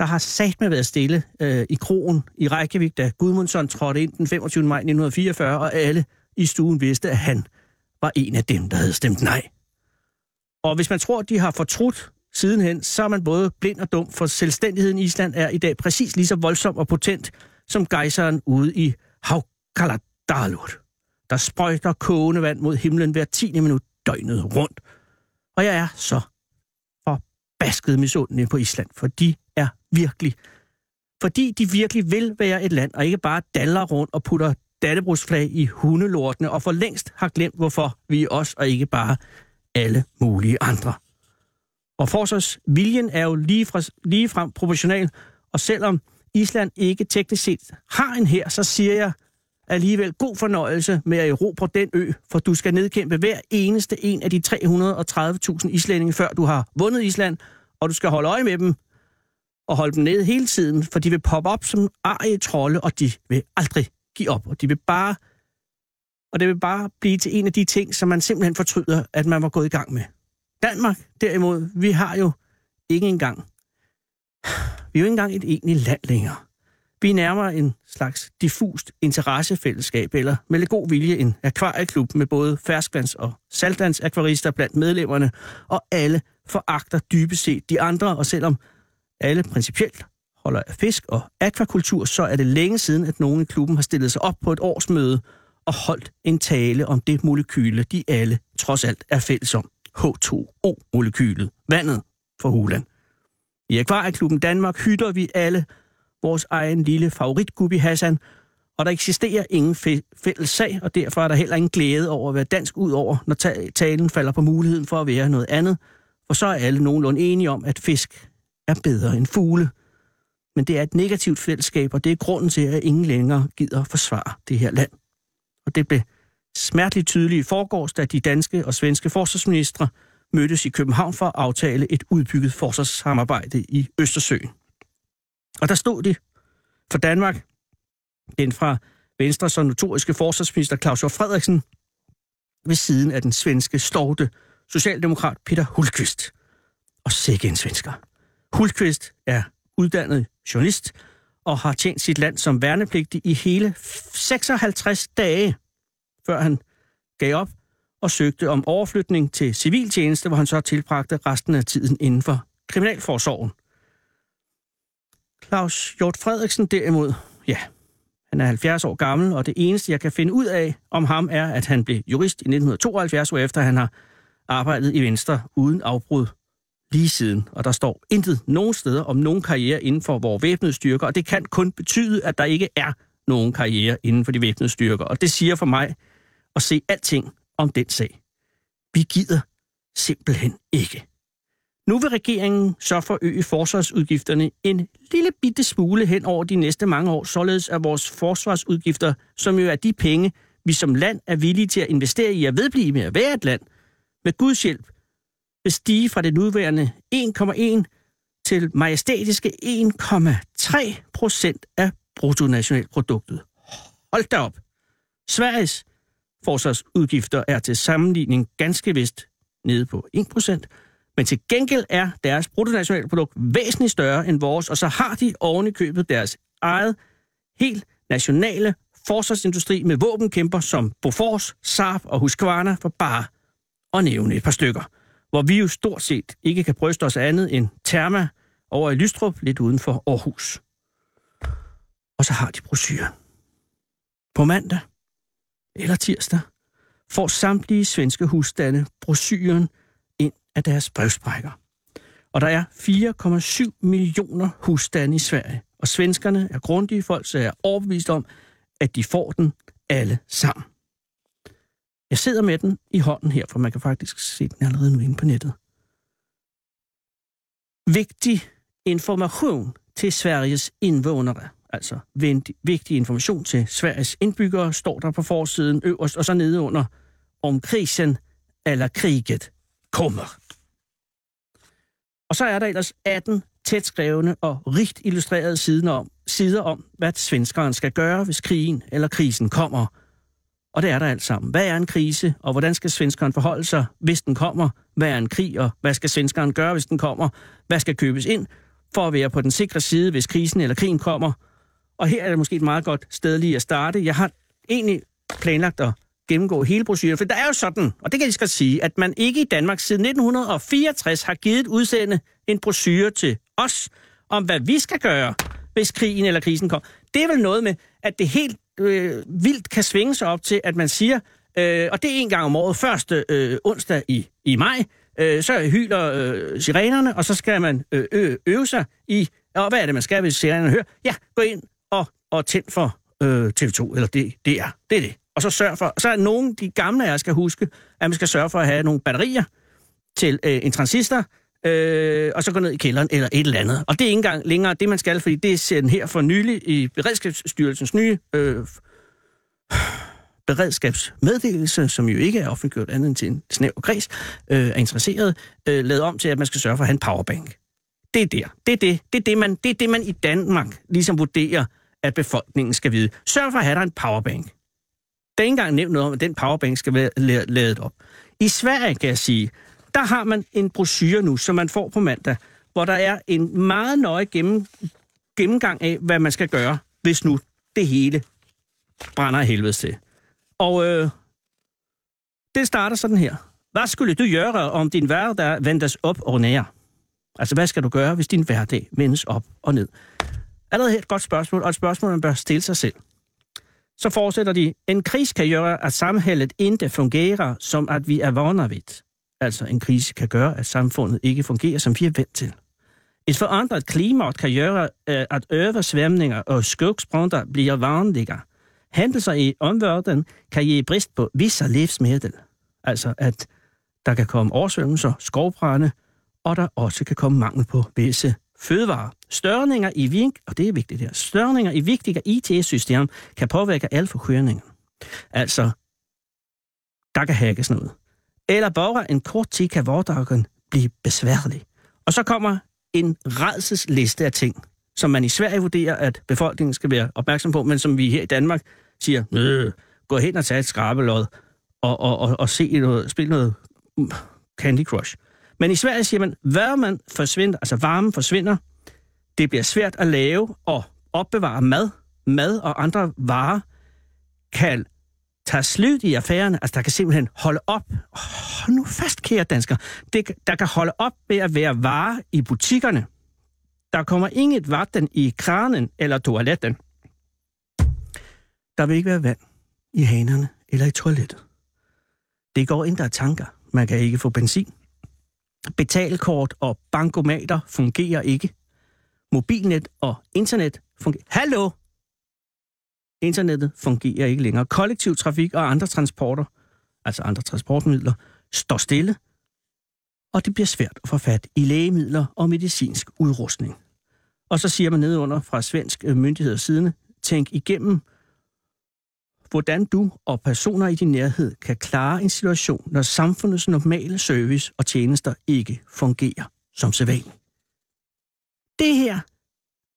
der har sat med været stille øh, i krogen i Reykjavik, da Gudmundsson trådte ind den 25. maj 1944, og alle i stuen vidste, at han var en af dem, der havde stemt nej. Og hvis man tror, at de har fortrudt sidenhen, så er man både blind og dum, for selvstændigheden i Island er i dag præcis lige så voldsom og potent som gejseren ude i Havkaladalur, der sprøjter kogende vand mod himlen hver 10. minut døgnet rundt. Og jeg er så forbasket misundelig på Island, for de virkelig, fordi de virkelig vil være et land, og ikke bare daller rundt og putter dannebrugsflag i hundelortene, og for længst har glemt, hvorfor vi er os, og ikke bare alle mulige andre. Og forsvarsviljen er jo lige, fra, lige frem proportional, og selvom Island ikke teknisk set har en her, så siger jeg alligevel god fornøjelse med at erobre den ø, for du skal nedkæmpe hver eneste en af de 330.000 islændinge, før du har vundet Island, og du skal holde øje med dem og holde dem nede hele tiden, for de vil poppe op som arige trolde, og de vil aldrig give op, og de vil bare og det vil bare blive til en af de ting, som man simpelthen fortryder, at man var gået i gang med. Danmark, derimod, vi har jo ikke engang, vi er jo ikke engang et egentligt land længere. Vi er nærmere en slags diffust interessefællesskab, eller med lidt god vilje en akvarieklub med både ferskvands- og saltvandsakvarister blandt medlemmerne, og alle foragter dybest set de andre, og selvom alle principielt holder af fisk og akvakultur, så er det længe siden, at nogen i klubben har stillet sig op på et årsmøde og holdt en tale om det molekyle, de alle trods alt er fælles om. H2O-molekylet. Vandet for Huland. I Akvarieklubben Danmark hytter vi alle vores egen lille favoritgubbi Hassan, og der eksisterer ingen fælles sag, og derfor er der heller ingen glæde over at være dansk ud over, når talen falder på muligheden for at være noget andet, for så er alle nogenlunde enige om, at fisk er bedre end fugle. Men det er et negativt fællesskab, og det er grunden til, at ingen længere gider forsvare det her land. Og det blev smerteligt tydeligt i forgårs, da de danske og svenske forsvarsministre mødtes i København for at aftale et udbygget forsvarssamarbejde i Østersøen. Og der stod det for Danmark, den fra Venstre så notoriske forsvarsminister Claus Hjort Frederiksen, ved siden af den svenske storte socialdemokrat Peter Hultqvist. Og sikke en svensker. Hultqvist er uddannet journalist og har tjent sit land som værnepligtig i hele 56 dage, før han gav op og søgte om overflytning til civiltjeneste, hvor han så tilbragte resten af tiden inden for Kriminalforsorgen. Claus Hjort Frederiksen derimod, ja, han er 70 år gammel, og det eneste, jeg kan finde ud af om ham, er, at han blev jurist i 1972, efter han har arbejdet i Venstre uden afbrud lige siden. Og der står intet nogen steder om nogen karriere inden for vores væbnede styrker, og det kan kun betyde, at der ikke er nogen karriere inden for de væbnede styrker. Og det siger for mig at se alting om den sag. Vi gider simpelthen ikke. Nu vil regeringen så forøge forsvarsudgifterne en lille bitte smule hen over de næste mange år, således at vores forsvarsudgifter, som jo er de penge, vi som land er villige til at investere i at vedblive med at være et land, med Guds hjælp, vil stige fra det nuværende 1,1 til majestætiske 1,3 procent af bruttonationalproduktet. Hold da op! Sveriges forsvarsudgifter er til sammenligning ganske vist nede på 1 procent, men til gengæld er deres bruttonationalprodukt væsentligt større end vores, og så har de oven i købet deres eget helt nationale forsvarsindustri med våbenkæmper som Bofors, Saab og Husqvarna for bare at nævne et par stykker. Hvor vi jo stort set ikke kan bryste os andet end Therma over i Lystrup, lidt uden for Aarhus. Og så har de brosyren. På mandag eller tirsdag får samtlige svenske husstande brosyren ind af deres brevsprækker. Og der er 4,7 millioner husstande i Sverige, og svenskerne er grundige folk, så jeg er overbevist om, at de får den alle sammen. Jeg sidder med den i hånden her, for man kan faktisk se den allerede nu inde på nettet. Vigtig information til Sveriges indvånere. Altså vigtig information til Sveriges indbyggere, står der på forsiden øverst, og så nede under om krisen eller kriget kommer. Og så er der ellers 18 tæt skrevne og rigt illustrerede sider om, sider om, hvad svenskeren skal gøre, hvis krigen eller krisen kommer. Og det er der alt sammen. Hvad er en krise, og hvordan skal svenskeren forholde sig, hvis den kommer? Hvad er en krig, og hvad skal svenskeren gøre, hvis den kommer? Hvad skal købes ind for at være på den sikre side, hvis krisen eller krigen kommer? Og her er det måske et meget godt sted lige at starte. Jeg har egentlig planlagt at gennemgå hele brochuren, for der er jo sådan, og det kan jeg skal sige, at man ikke i Danmark siden 1964 har givet udsende en brochure til os, om hvad vi skal gøre, hvis krigen eller krisen kommer. Det er vel noget med, at det helt øh, vildt kan svinge sig op til, at man siger, øh, og det er en gang om året, første øh, onsdag i, i maj, øh, så hyler øh, sirenerne, og så skal man øh, ø, øve sig i, og hvad er det, man skal, hvis sirenerne hører? Ja, gå ind og, og tænd for øh, TV2, eller det, det er, det er det. Og så sørg for, så er nogen, de gamle af jer skal huske, at man skal sørge for at have nogle batterier til øh, en transistor, øh, og så gå ned i kælderen eller et eller andet. Og det er ikke engang længere det, man skal, fordi det er sendt her for nylig i Beredskabsstyrelsens nye øh, beredskabsmeddelelse, som jo ikke er offentliggjort andet end til en snæv kreds, øh, er interesseret, øh, lavet om til, at man skal sørge for at have en powerbank. Det er der. Det er det. Det er det, man, det er det, man i Danmark ligesom vurderer, at befolkningen skal vide. Sørg for at have der en powerbank. Der er ikke engang nævnt noget om, at den powerbank skal være lavet op. I Sverige, kan jeg sige, der har man en brochure nu, som man får på mandag, hvor der er en meget nøje gennem, gennemgang af, hvad man skal gøre, hvis nu det hele brænder af helvede til. Og øh, det starter sådan her. Hvad skulle du gøre, om din hverdag vendes op og ned? Altså, hvad skal du gøre, hvis din hverdag vendes op og ned? Allerede et godt spørgsmål, og et spørgsmål, man bør stille sig selv. Så fortsætter de, en kris kan gøre, at samhället ikke fungerer, som at vi er vana vid. Altså, en krise kan gøre, at samfundet ikke fungerer, som vi er vant til. Et forandret klima kan gøre, øh, at oversvømninger og skogsbrænder bliver vanligere. Hændelser i omverdenen kan give brist på visse livsmiddel. Altså, at der kan komme oversvømmelser, skovbrænde, og der også kan komme mangel på visse fødevarer. Størninger i vink, og det er vigtigt her, størninger i vigtige IT-systemer kan påvirke alle forkørninger. Altså, der kan hackes noget. Eller bare en kort tid kan hverdagen blive besværlig. Og så kommer en redselsliste af ting, som man i Sverige vurderer, at befolkningen skal være opmærksom på, men som vi her i Danmark siger, øh, gå hen og tage et skrabelod og, og, og, og se noget, spille noget mm, Candy Crush. Men i Sverige siger man, varmen forsvinder, altså varmen forsvinder, det bliver svært at lave og opbevare mad, mad og andre varer kan tager slut i affæren, altså der kan simpelthen holde op, hold nu fast, kære dansker, det, der kan holde op med at være varer i butikkerne. Der kommer inget vatten i kranen eller toiletten. Der vil ikke være vand i hanerne eller i toilettet. Det går ind, der er tanker. Man kan ikke få benzin. Betalkort og bankomater fungerer ikke. Mobilnet og internet fungerer. Hallo! Internettet fungerer ikke længere. Kollektiv trafik og andre transporter, altså andre transportmidler, står stille, og det bliver svært at få fat i lægemidler og medicinsk udrustning. Og så siger man nedunder fra svensk øh, myndigheders side, tænk igennem, hvordan du og personer i din nærhed kan klare en situation, når samfundets normale service og tjenester ikke fungerer som sædvanligt. Det her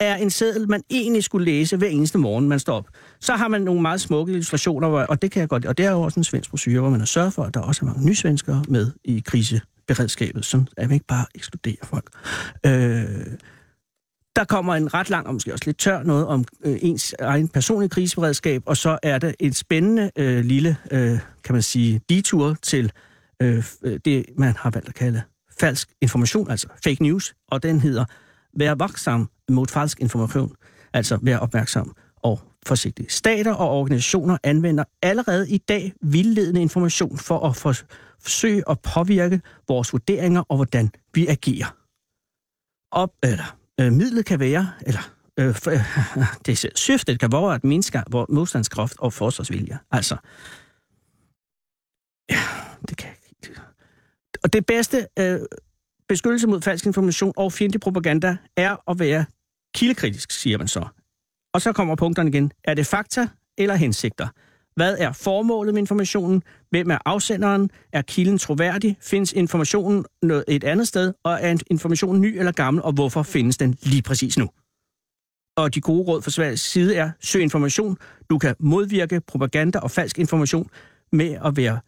er en seddel, man egentlig skulle læse hver eneste morgen, man står op. Så har man nogle meget smukke illustrationer, og det kan jeg godt Og det er jo også en svensk brochure, hvor man har sørget for, at der også er mange nysvenskere med i kriseberedskabet, så at man ikke bare ekskluderer folk. Øh, der kommer en ret lang, og måske også lidt tør, noget om øh, ens egen personlige kriseberedskab, og så er der et spændende øh, lille, øh, kan man sige, detur til øh, øh, det, man har valgt at kalde falsk information, altså fake news, og den hedder Vær vaksam mod falsk information, altså vær opmærksom og forsigtig. Stater og organisationer anvender allerede i dag vildledende information for at forsøge at påvirke vores vurderinger og hvordan vi agerer. Op, eller Øh, midlet kan være, eller øh, for, øh, det syftet kan være at mindske vores modstandskraft og forsvarsvilje. Altså, ja, det kan ikke. Og det bedste øh, beskyttelse mod falsk information og fjendtlig propaganda er at være kildekritisk, siger man så. Og så kommer punkterne igen. Er det fakta eller hensigter? Hvad er formålet med informationen? Hvem er afsenderen? Er kilden troværdig? Findes informationen noget et andet sted? Og er informationen ny eller gammel? Og hvorfor findes den lige præcis nu? Og de gode råd fra Sveriges side er, søg information. Du kan modvirke propaganda og falsk information med at være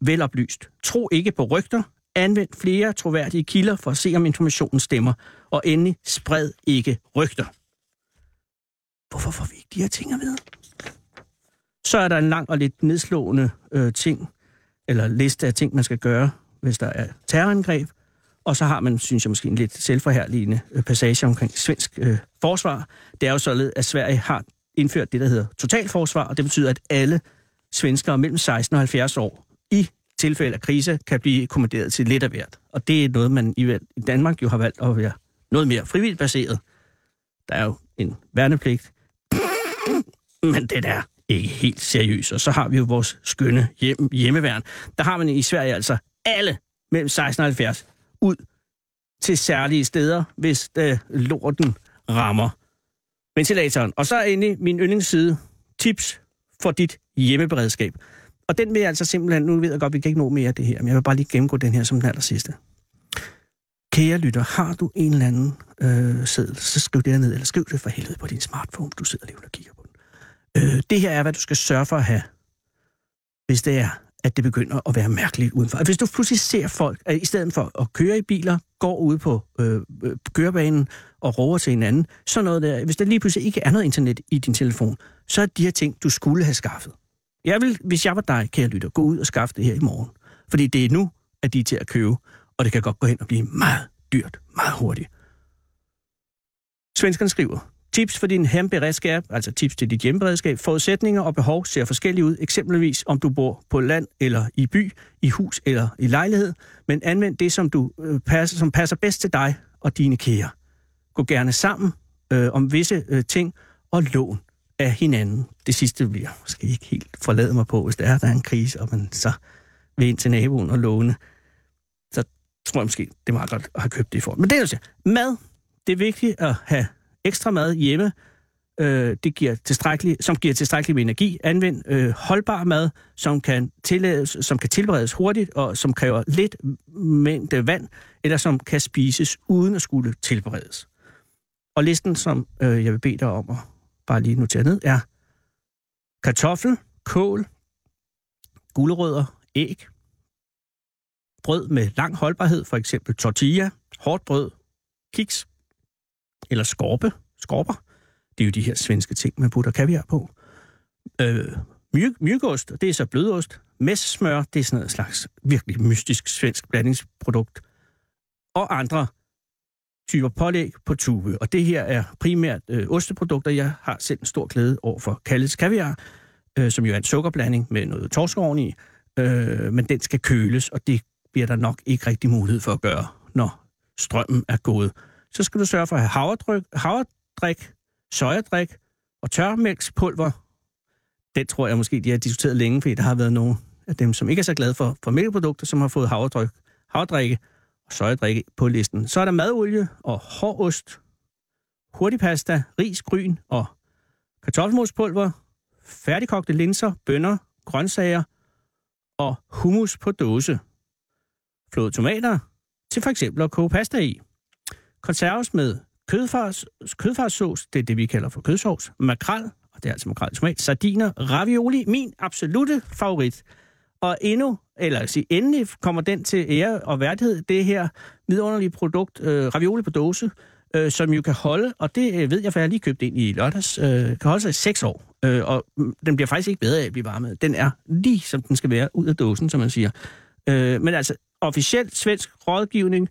veloplyst. Tro ikke på rygter. Anvend flere troværdige kilder for at se, om informationen stemmer. Og endelig, spred ikke rygter. Hvorfor får vi ikke de her ting at vide? Så er der en lang og lidt nedslående øh, ting, eller liste af ting, man skal gøre, hvis der er terrorangreb. Og så har man, synes jeg måske, en lidt selvforhærligende øh, passage omkring svensk øh, forsvar. Det er jo således, at Sverige har indført det, der hedder totalforsvar, og det betyder, at alle svenskere mellem 16 og 70 år tilfælde af krise kan blive kommanderet til lidt af hvert. Og det er noget, man i Danmark jo har valgt at være noget mere frivilligt baseret. Der er jo en værnepligt, men det er ikke helt seriøs. Og så har vi jo vores skønne hjem, hjemmeværn. Der har man i Sverige altså alle mellem 16 og 70 ud til særlige steder, hvis øh, lorten rammer ventilatoren. Og så er min yndlingsside tips for dit hjemmeberedskab. Og den vil jeg altså simpelthen, nu ved jeg godt, vi kan ikke nå mere af det her, men jeg vil bare lige gennemgå den her som den aller sidste. Kære lytter, har du en eller anden øh, seddel, så skriv det ned, eller skriv det for helvede på din smartphone, du sidder lige og kigger på. den. Øh, det her er, hvad du skal sørge for at have, hvis det er, at det begynder at være mærkeligt udenfor. Hvis du pludselig ser folk, at i stedet for at køre i biler, går ud på øh, øh, kørebanen og råber til hinanden, så noget der, hvis der lige pludselig ikke er noget internet i din telefon, så er de her ting, du skulle have skaffet. Jeg vil, hvis jeg var dig, kære lytter, gå ud og skaffe det her i morgen. Fordi det er nu, at de er til at købe, og det kan godt gå hen og blive meget dyrt, meget hurtigt. Svenskerne skriver, Tips for din hjemberedskab, altså tips til dit hjemberedskab. Forudsætninger og behov ser forskellige ud, eksempelvis om du bor på land eller i by, i hus eller i lejlighed. Men anvend det, som, du, øh, passer, som passer bedst til dig og dine kære. Gå gerne sammen øh, om visse øh, ting og lån af hinanden. Det sidste vil jeg måske ikke helt forlade mig på, hvis der er, der er en krise, og man så vil ind til naboen og låne. Så tror jeg måske, det er meget godt at have købt det for. Men det er jo mad. Det er vigtigt at have ekstra mad hjemme, øh, det giver tilstrækkelig, som giver tilstrækkelig med energi. Anvend øh, holdbar mad, som kan, tillades, som kan tilberedes hurtigt, og som kræver lidt mængde vand, eller som kan spises uden at skulle tilberedes. Og listen, som øh, jeg vil bede dig om at bare lige noteret ned, er kartoffel, kål, gulerødder, æg, brød med lang holdbarhed, for eksempel tortilla, hårdt brød, kiks, eller skorpe, skorper. Det er jo de her svenske ting, man putter kaviar på. Øh, myg, mygost, det er så blødost. Messesmør, det er sådan noget slags virkelig mystisk svensk blandingsprodukt. Og andre typer pålæg på tube. Og det her er primært øh, osteprodukter. Jeg har selv en stor glæde over for Kalles Kaviar, øh, som jo er en sukkerblanding med noget torskovn i. Øh, men den skal køles, og det bliver der nok ikke rigtig mulighed for at gøre, når strømmen er gået. Så skal du sørge for at have havredryk, havredrik, sojadrik og tørmælkspulver. Det tror jeg måske, de har diskuteret længe, fordi der har været nogle af dem, som ikke er så glade for, for mælkeprodukter, som har fået havredryk, havredrikke og søjedrikke på listen. Så er der madolie og hårdost, hurtigpasta, ris, gryn og kartoffelmospulver, færdigkogte linser, bønner, grøntsager og hummus på dåse. Flåede tomater til for eksempel at koge pasta i. Konserves med kødfars, kødfarssauce, det er det, vi kalder for kødsovs, makrel, og det er altså makrel tomat, sardiner, ravioli, min absolute favorit. Og endnu, eller sige, endelig kommer den til ære og værdighed, det her vidunderlige produkt, øh, ravioli på dåse, øh, som jo kan holde, og det øh, ved jeg, for jeg har lige købt ind i lørdags, øh, kan holde sig i seks år. Øh, og mm, den bliver faktisk ikke bedre af at blive varmet. Den er lige som den skal være ud af dåsen, som man siger. Øh, men altså, officielt svensk rådgivning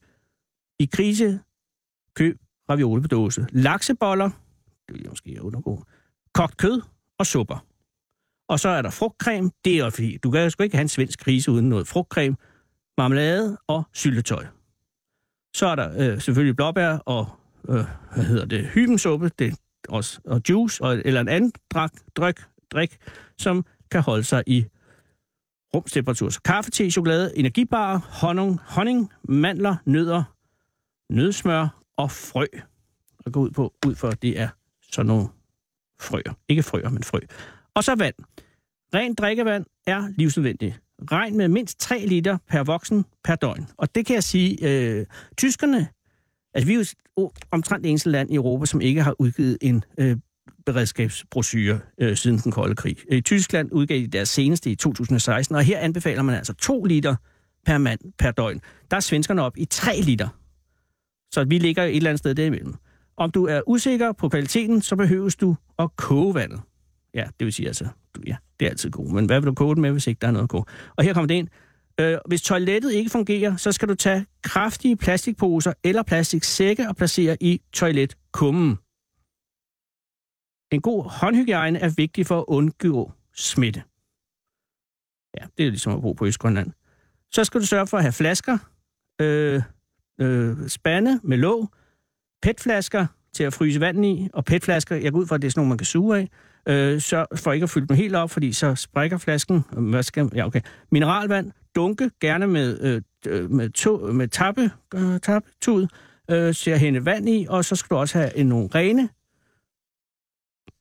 i krise, køb ravioli på dåse. Lakseboller, det vil jeg måske undergå, kogt kød og supper. Og så er der frugtcreme, det er fordi, du kan sgu ikke have en svensk krise uden noget frugtcreme, marmelade og syltetøj. Så er der øh, selvfølgelig blåbær og, øh, hvad hedder det, hybensuppe, det også, og juice, og, eller en anden drak, dryk, drik, som kan holde sig i rumstemperatur. Så kaffe, te, chokolade, energibar, honning, honning, mandler, nødder, nødsmør og frø. Og gå ud på, ud for, at det er sådan nogle frøer. Ikke frøer, men frø. Og så vand. Rent drikkevand er livsnødvendigt. Regn med mindst 3 liter per voksen per døgn. Og det kan jeg sige, øh, tyskerne, altså vi er jo omtrent det eneste land i Europa, som ikke har udgivet en øh, beredskabsbrochure øh, siden den kolde krig. I Tyskland udgav de deres seneste i 2016, og her anbefaler man altså 2 liter per mand per døgn. Der er svenskerne op i 3 liter. Så vi ligger et eller andet sted derimellem. Om du er usikker på kvaliteten, så behøves du at koge vandet. Ja, det vil sige altså, du, ja, det er altid godt. Men hvad vil du koge det med, hvis ikke der er noget at koge? Og her kommer det ind. Øh, hvis toilettet ikke fungerer, så skal du tage kraftige plastikposer eller plastiksække og placere i toiletkummen. En god håndhygiejne er vigtig for at undgå smitte. Ja, det er ligesom at bo på Østgrønland. Så skal du sørge for at have flasker, øh, øh, spande med låg, petflasker til at fryse vand i, og petflasker, jeg går ud fra, at det er sådan nogle, man kan suge af, øh, så for ikke at fylde dem helt op, fordi så sprækker flasken. Hvad skal, ja, okay. Mineralvand, dunke, gerne med, øh, øh med, to, med tappe, øh, tappetud, øh, til at hente vand i, og så skal du også have en, nogle rene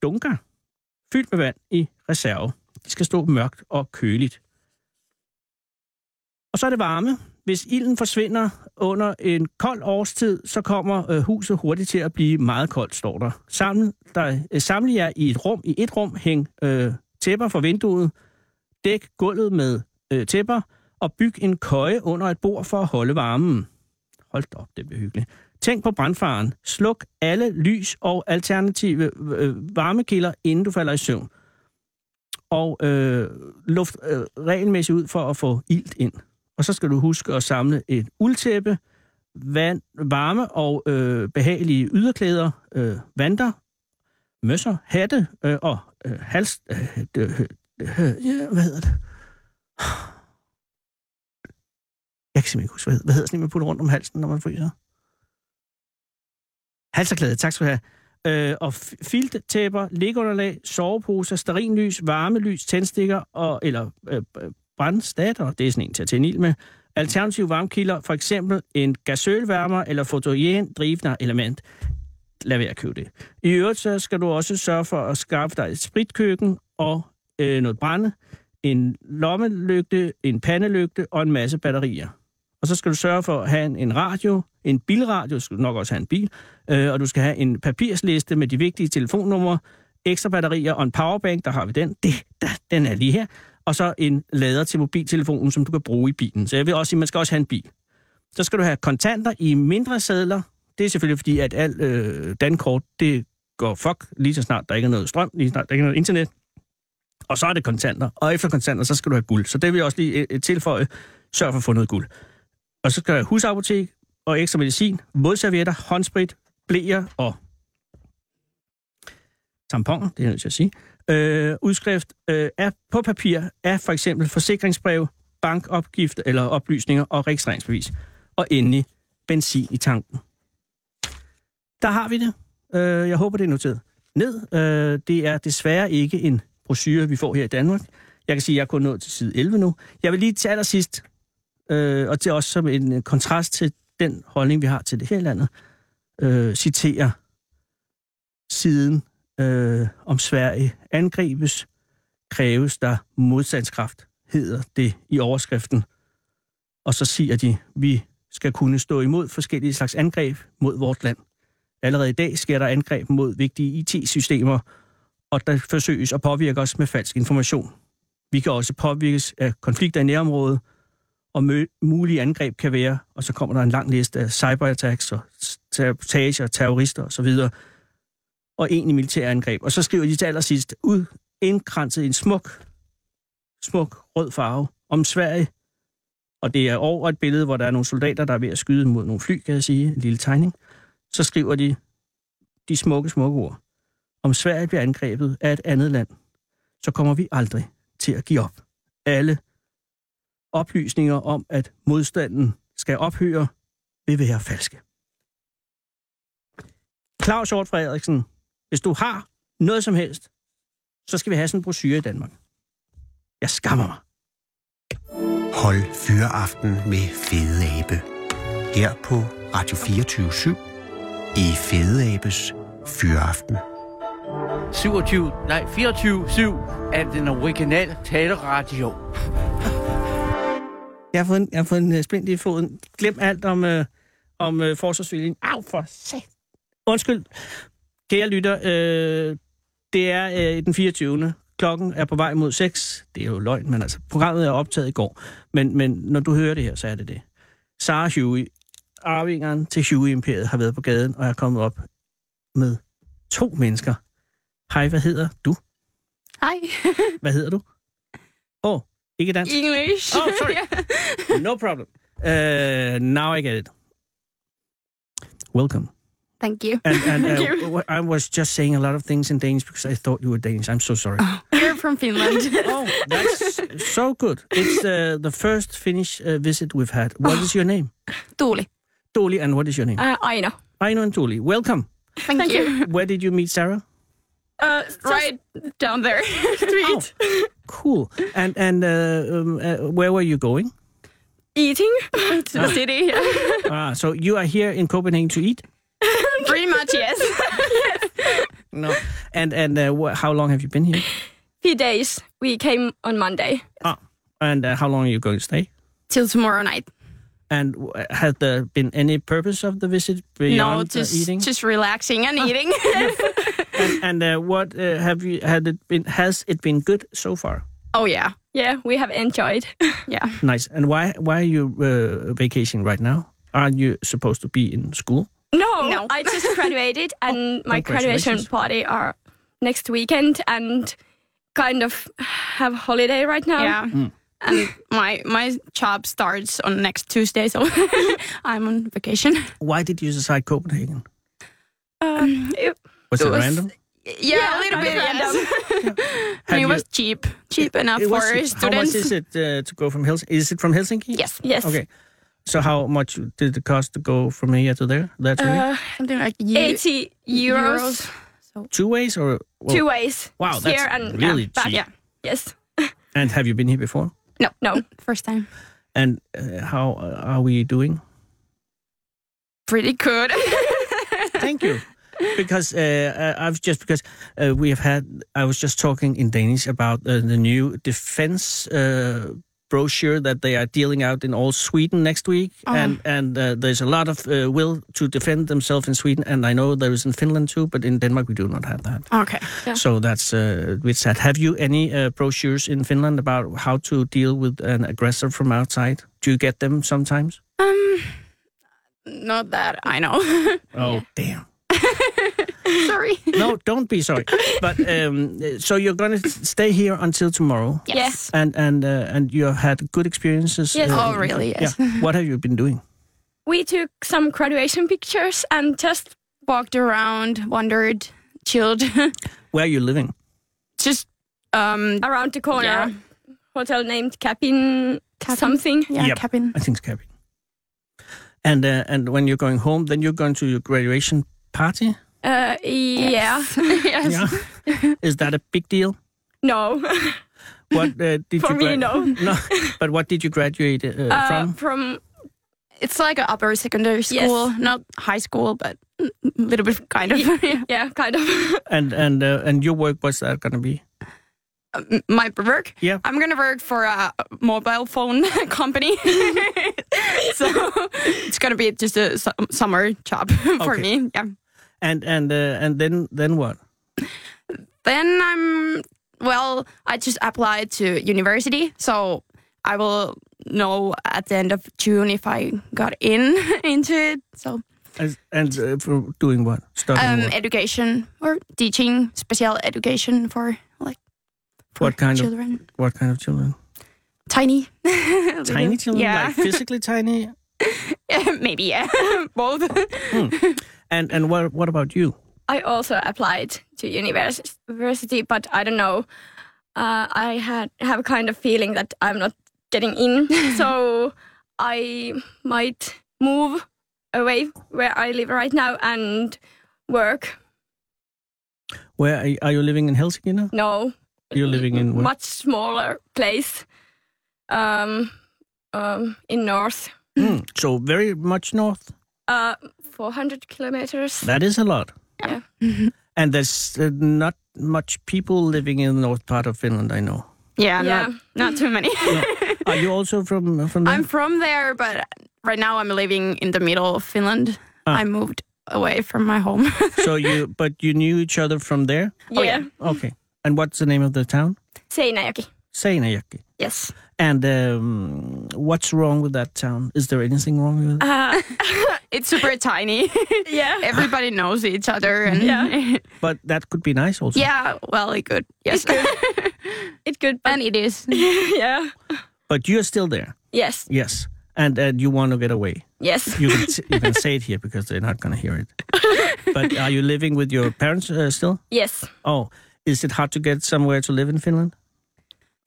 dunker fyldt med vand i reserve. De skal stå mørkt og køligt. Og så er det varme. Hvis ilden forsvinder under en kold årstid, så kommer øh, huset hurtigt til at blive meget koldt, står der. Samle, der øh, samle jer i et rum. I et rum hæng øh, tæpper for vinduet. Dæk gulvet med øh, tæpper og byg en køje under et bord for at holde varmen. Hold da op, det bliver hyggeligt. Tænk på brandfaren. Sluk alle lys og alternative øh, øh varmekilder, inden du falder i søvn. Og øh, luft øh, regelmæssigt ud for at få ilt ind. Og så skal du huske at samle et uldtæppe, vand, varme og øh, behagelige yderklæder, øh, vanter, møsser, hatte øh, og øh, hals... Øh, øh, øh, ja, hvad hedder det? Jeg kan simpelthen ikke huske, hvad hedder, hvad hedder sådan man putter rundt om halsen, når man fryser? Halserklæde, tak skal du have. Øh, og filttæpper, liggeunderlag, soveposer, sterinlys, varmelys, tændstikker og, eller øh, brandstater, det er sådan en til at tænde ild med, alternative varmekilder, for eksempel en gasølværmer eller fotogen drivende element. Lad være at købe det. I øvrigt så skal du også sørge for at skaffe dig et spritkøkken og øh, noget brænde, en lommelygte, en pandelygte og en masse batterier. Og så skal du sørge for at have en, en radio, en bilradio, skal du nok også have en bil, øh, og du skal have en papirsliste med de vigtige telefonnumre, ekstra batterier og en powerbank, der har vi den. Det, der, den er lige her og så en lader til mobiltelefonen, som du kan bruge i bilen. Så jeg vil også sige, at man skal også have en bil. Så skal du have kontanter i mindre sædler. Det er selvfølgelig fordi, at alt øh, dankort, det går fuck lige så snart der ikke er noget strøm, lige så snart der ikke er noget internet. Og så er det kontanter. Og efter kontanter, så skal du have guld. Så det vil jeg også lige øh, tilføje. Sørg for at få noget guld. Og så skal der husapotek og ekstra medicin, vådservietter, håndsprit, blæer og tamponer, det er jeg nødt til at sige. Øh, udskrift øh, er på papir af for eksempel forsikringsbrev, bankopgift eller oplysninger og registreringsbevis. Og endelig benzin i tanken. Der har vi det. Øh, jeg håber, det er noteret ned. Øh, det er desværre ikke en brochure, vi får her i Danmark. Jeg kan sige, at jeg er kun nået til side 11 nu. Jeg vil lige til allersidst, øh, og til også som en kontrast til den holdning, vi har til det her landet, øh, citere siden øh, om Sverige angribes, kræves der modstandskraft, hedder det i overskriften. Og så siger de, vi skal kunne stå imod forskellige slags angreb mod vort land. Allerede i dag sker der angreb mod vigtige IT-systemer, og der forsøges at påvirke os med falsk information. Vi kan også påvirkes af konflikter i nærområdet, og mulige angreb kan være, og så kommer der en lang liste af cyberattacks og sabotage og terrorister osv., og en i militærangreb. Og så skriver de til allersidst ud, indkranset i en smuk, smuk rød farve om Sverige. Og det er over et billede, hvor der er nogle soldater, der er ved at skyde mod nogle fly, kan jeg sige, en lille tegning. Så skriver de de smukke, smukke ord. Om Sverige bliver angrebet af et andet land, så kommer vi aldrig til at give op. Alle oplysninger om, at modstanden skal ophøre, vil være falske. Claus Hjort Frederiksen, hvis du har noget som helst, så skal vi have sådan en brochure i Danmark. Jeg skammer mig. Hold fyreaften med Fede Abe. Her på Radio 24 i Fede Abes Fyreaften. 27, nej, 24-7 af den originale taleradio. Jeg har fået en, jeg har fået en uh, splint i foden. Glem alt om, uh, om uh, forsvarsviljen. Au, for sat. Undskyld. Kære lytter, øh, det er øh, den 24. Klokken er på vej mod 6. Det er jo løgn, men altså, programmet er optaget i går. Men, men når du hører det her, så er det det. Sarah Huey, arvingeren til Huey-imperiet, har været på gaden, og er kommet op med to mennesker. Hej, hvad hedder du? Hi. Hvad hedder du? Åh, oh, ikke dansk. English. Oh, sorry. Yeah. No problem. Uh, now I get it. Welcome. Thank you. And, and Thank uh, you. w- I was just saying a lot of things in Danish because I thought you were Danish. I'm so sorry. You're from Finland. oh, that's so good. It's uh, the first Finnish uh, visit we've had. What is your name? Tuuli. Tuuli, and what is your name? Uh, Aino. Aino and Tuuli. Welcome. Thank, you. Where did you meet Sarah? Uh, right down there. Street. Cool. And and uh, um, uh, where were you going? Eating to the city. Ah, so you are here in Copenhagen to eat? Pretty much, yes. No. And and uh, how long have you been here? Few days. We came on Monday Ah, and uh, how long are you going to stay? till tomorrow night. And w- has there been any purpose of the visit beyond no, uh, just eating? just relaxing and eating. and and uh, what uh, have you had it been? Has it been good so far? oh yeah, yeah. We have enjoyed. yeah. Nice. And why why are you uh, vacationing right now? Aren't you supposed to be in school? No, no. I just graduated, and my graduation party are next weekend, and kind of have holiday right now. Yeah. Mm. And my my job starts on next Tuesday, so I'm on vacation. Why did you decide Copenhagen? Um, it, Was It it, was- random? Yeah, a little bit of random. Have it you- was cheap, cheap enough It for was- How much is it uh, to go from Helsinki? Is it from Helsinki? Yes, yes. Okay. So how much did it cost to go from here to there? That's to? Uh, something like ye- 80 euros, Two ways or well, two ways. Wow, that's here and really yeah, cheap. Yeah, Yes. And have you been here before? no, No. first time. And uh, how uh, are we doing? Pretty good. Thank you. Because uh, uh, I've just because uh, we have had I was just talking in Danish about uh, the new defense uh, brochure that they are dealing out in all Sweden next week, and and uh, there's a lot of uh, will to defend themselves in Sweden, and I know there is in Finland too, but in Denmark we do not have that. okay. So that's uh, with that. Have you any uh, brochures in Finland about how to deal with an aggressor from outside? Do you get them sometimes? Um, not that I know. Oh damn! Sorry. No, don't be sorry. But um, so you're going to stay here until tomorrow, Yes. and and uh, and you have had good experiences. Yes. uh, Oh, really? Yes. Yeah. What have you been doing? We took some graduation pictures and just Walked around, wandered, chilled. Where are you living? Just um around the corner. Yeah. Hotel named Cabin, Cabin. something. yeah, Yep. cabin. I think it's cabin. And uh, and when you're going home, then you're going to your graduation party. Uh, yeah. yes. Yeah. Is that a big deal? No. What uh, did For you me, no. no. But what did you graduate uh, Uh, from? from It's like an upper secondary school, not high school, but a little bit kind of. yeah. yeah, kind of. And and uh, and your work what's that going to be? My work. Yeah. I'm gonna work for a mobile phone company, so it's gonna be just a su- summer job for Okay. me. Yeah. And and uh, and then then what? Then I'm well. I just applied to university, so I will know at the end of June if I got in into it. So As, and uh, for doing what? Studying um, what? education or teaching special education for like for What kind of- children. what kind of children? Tiny, Tiny children, Yeah, like physically tiny. maybe yeah, both. And and what what about you? I also applied to university, but I don't know. Uh, I had have a kind of feeling that I'm not getting in, so I might move away where I live right now and work. Where are you, are you living in Helsinki now? No, You're living in where? much smaller place. Um, um, in north, Hmm, so very much north. uh, 400 kilometers. That is a lot. Yeah. And there's uh, not much people living in the north part of Finland. I know. Yeah, Yeah. Not, not too many. Are you also from from there? I'm from there, but right now I'm living in the middle of Finland. Ah. I moved away from my home. so you but you knew each other from there. Yeah, yeah. Okay. And what's the name of the town? Seinäjoki. Seinäjoki. Yes. And um, what's wrong with that town? Is there anything wrong with it? Uh, it's super tiny. yeah. Everybody knows each other, and Yeah. But that could be nice also. yeah, well, it could. Yes, It's it could and it is. yeah. But you're still there. Yes. Yes. And uh, you want to get away. Yes. You can, you can say it here because they're not going to hear it. But are you living with your parents uh, still? Yes. Oh, is it hard to get somewhere to live in Finland?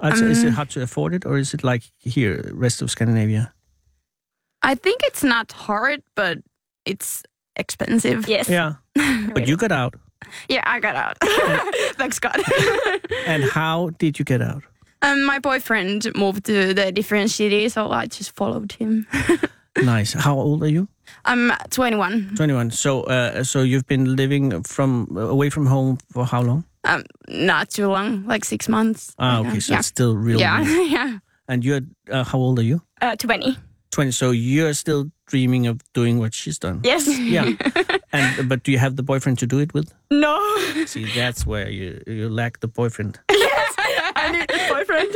So is it hard to afford it, or is it like here, rest of Scandinavia? I think it's not hard, but it's expensive. Yes. Yeah, but you got out. Yeah, I got out. Thanks God. And how did you get out? um, my boyfriend moved to the different city, so I just followed him. Nice. How old are you? I'm 21. Twenty-one. So, uh, so you've been living from away from home for how long? Um, not too long, like six months. Ah, right now. okay. So yeah. it's still real. yeah, yeah. And you're uh, how old are you? Uh, 20. Twenty. So you're still dreaming of doing what she's done. Yes. Yeah. and but do you have the boyfriend to do it with? No. See, that's where you you lack the boyfriend. yes. I need a boyfriend.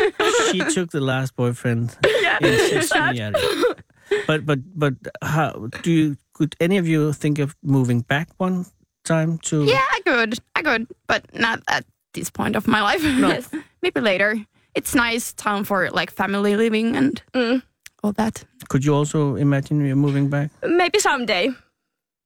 she took the last boyfriend in Sicilian. But but but how do you could any of you think of moving back one time to Yeah, I could. I could, but not at this point of my life. Yes. Maybe later. It's nice town for like family living and Mm. all that. could you also imagine you moving back? Maybe someday.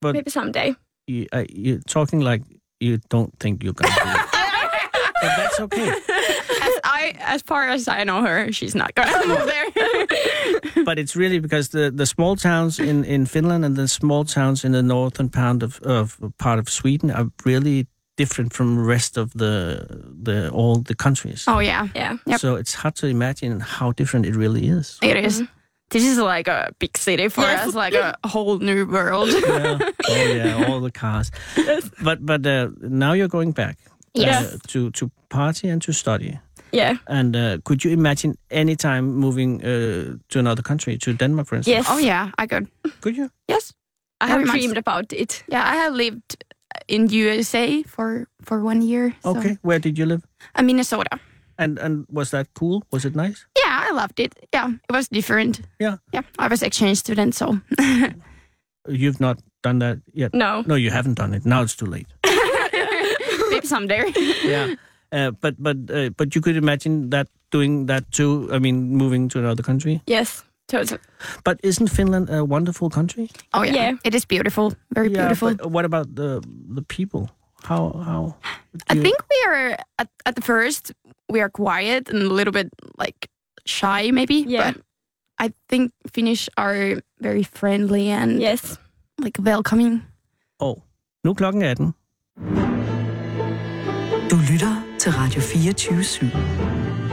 But- Maybe someday. You, uh, you're talking like you don't think you're gonna do it. but that's okay. As I, as far as I know her, she's not gonna move there. But it's really because the, the small towns in, in Finland and the small towns in the northern part of, of part of Sweden are really different from the rest of the the all the countries. oh yeah, Yeah. Yep. So it's hard to imagine how different it really is. it is. This is like a big city for Yes. us, like a whole new world. yeah. Oh yeah, all the cars. But but uh, now you're going back. Yes. Uh, to to party and to study. Yeah. And uh, could you imagine any time moving uh, to another country, to Denmark, for instance? Yes. oh yeah, I could. Could you? Yes. I have much. dreamed about it. Yeah, I have lived in USA for for one year. so- Okay. Where did you live? Uh, Minnesota. And and was that cool? Was it nice? Yeah, I loved it. Yeah, it was different. Yeah. Yeah, I was exchange student, so You've not done that yet. No. No, you haven't done it. Now it's too late. maybe someday. yeah. Uh, but but uh, but you could imagine that doing that too. I mean, moving to another country. Yes, totally. But isn't Finland a wonderful country? Oh yeah. Yeah. it is beautiful, very beautiful. But what about the the people? How how? I you- think we are at, at the first we are quiet and a little bit like shy, maybe. Yeah. But I think Finnish are very friendly and Yes. like welcoming. Oh, nu er klokken 18. Du lytter til Radio 24 /7.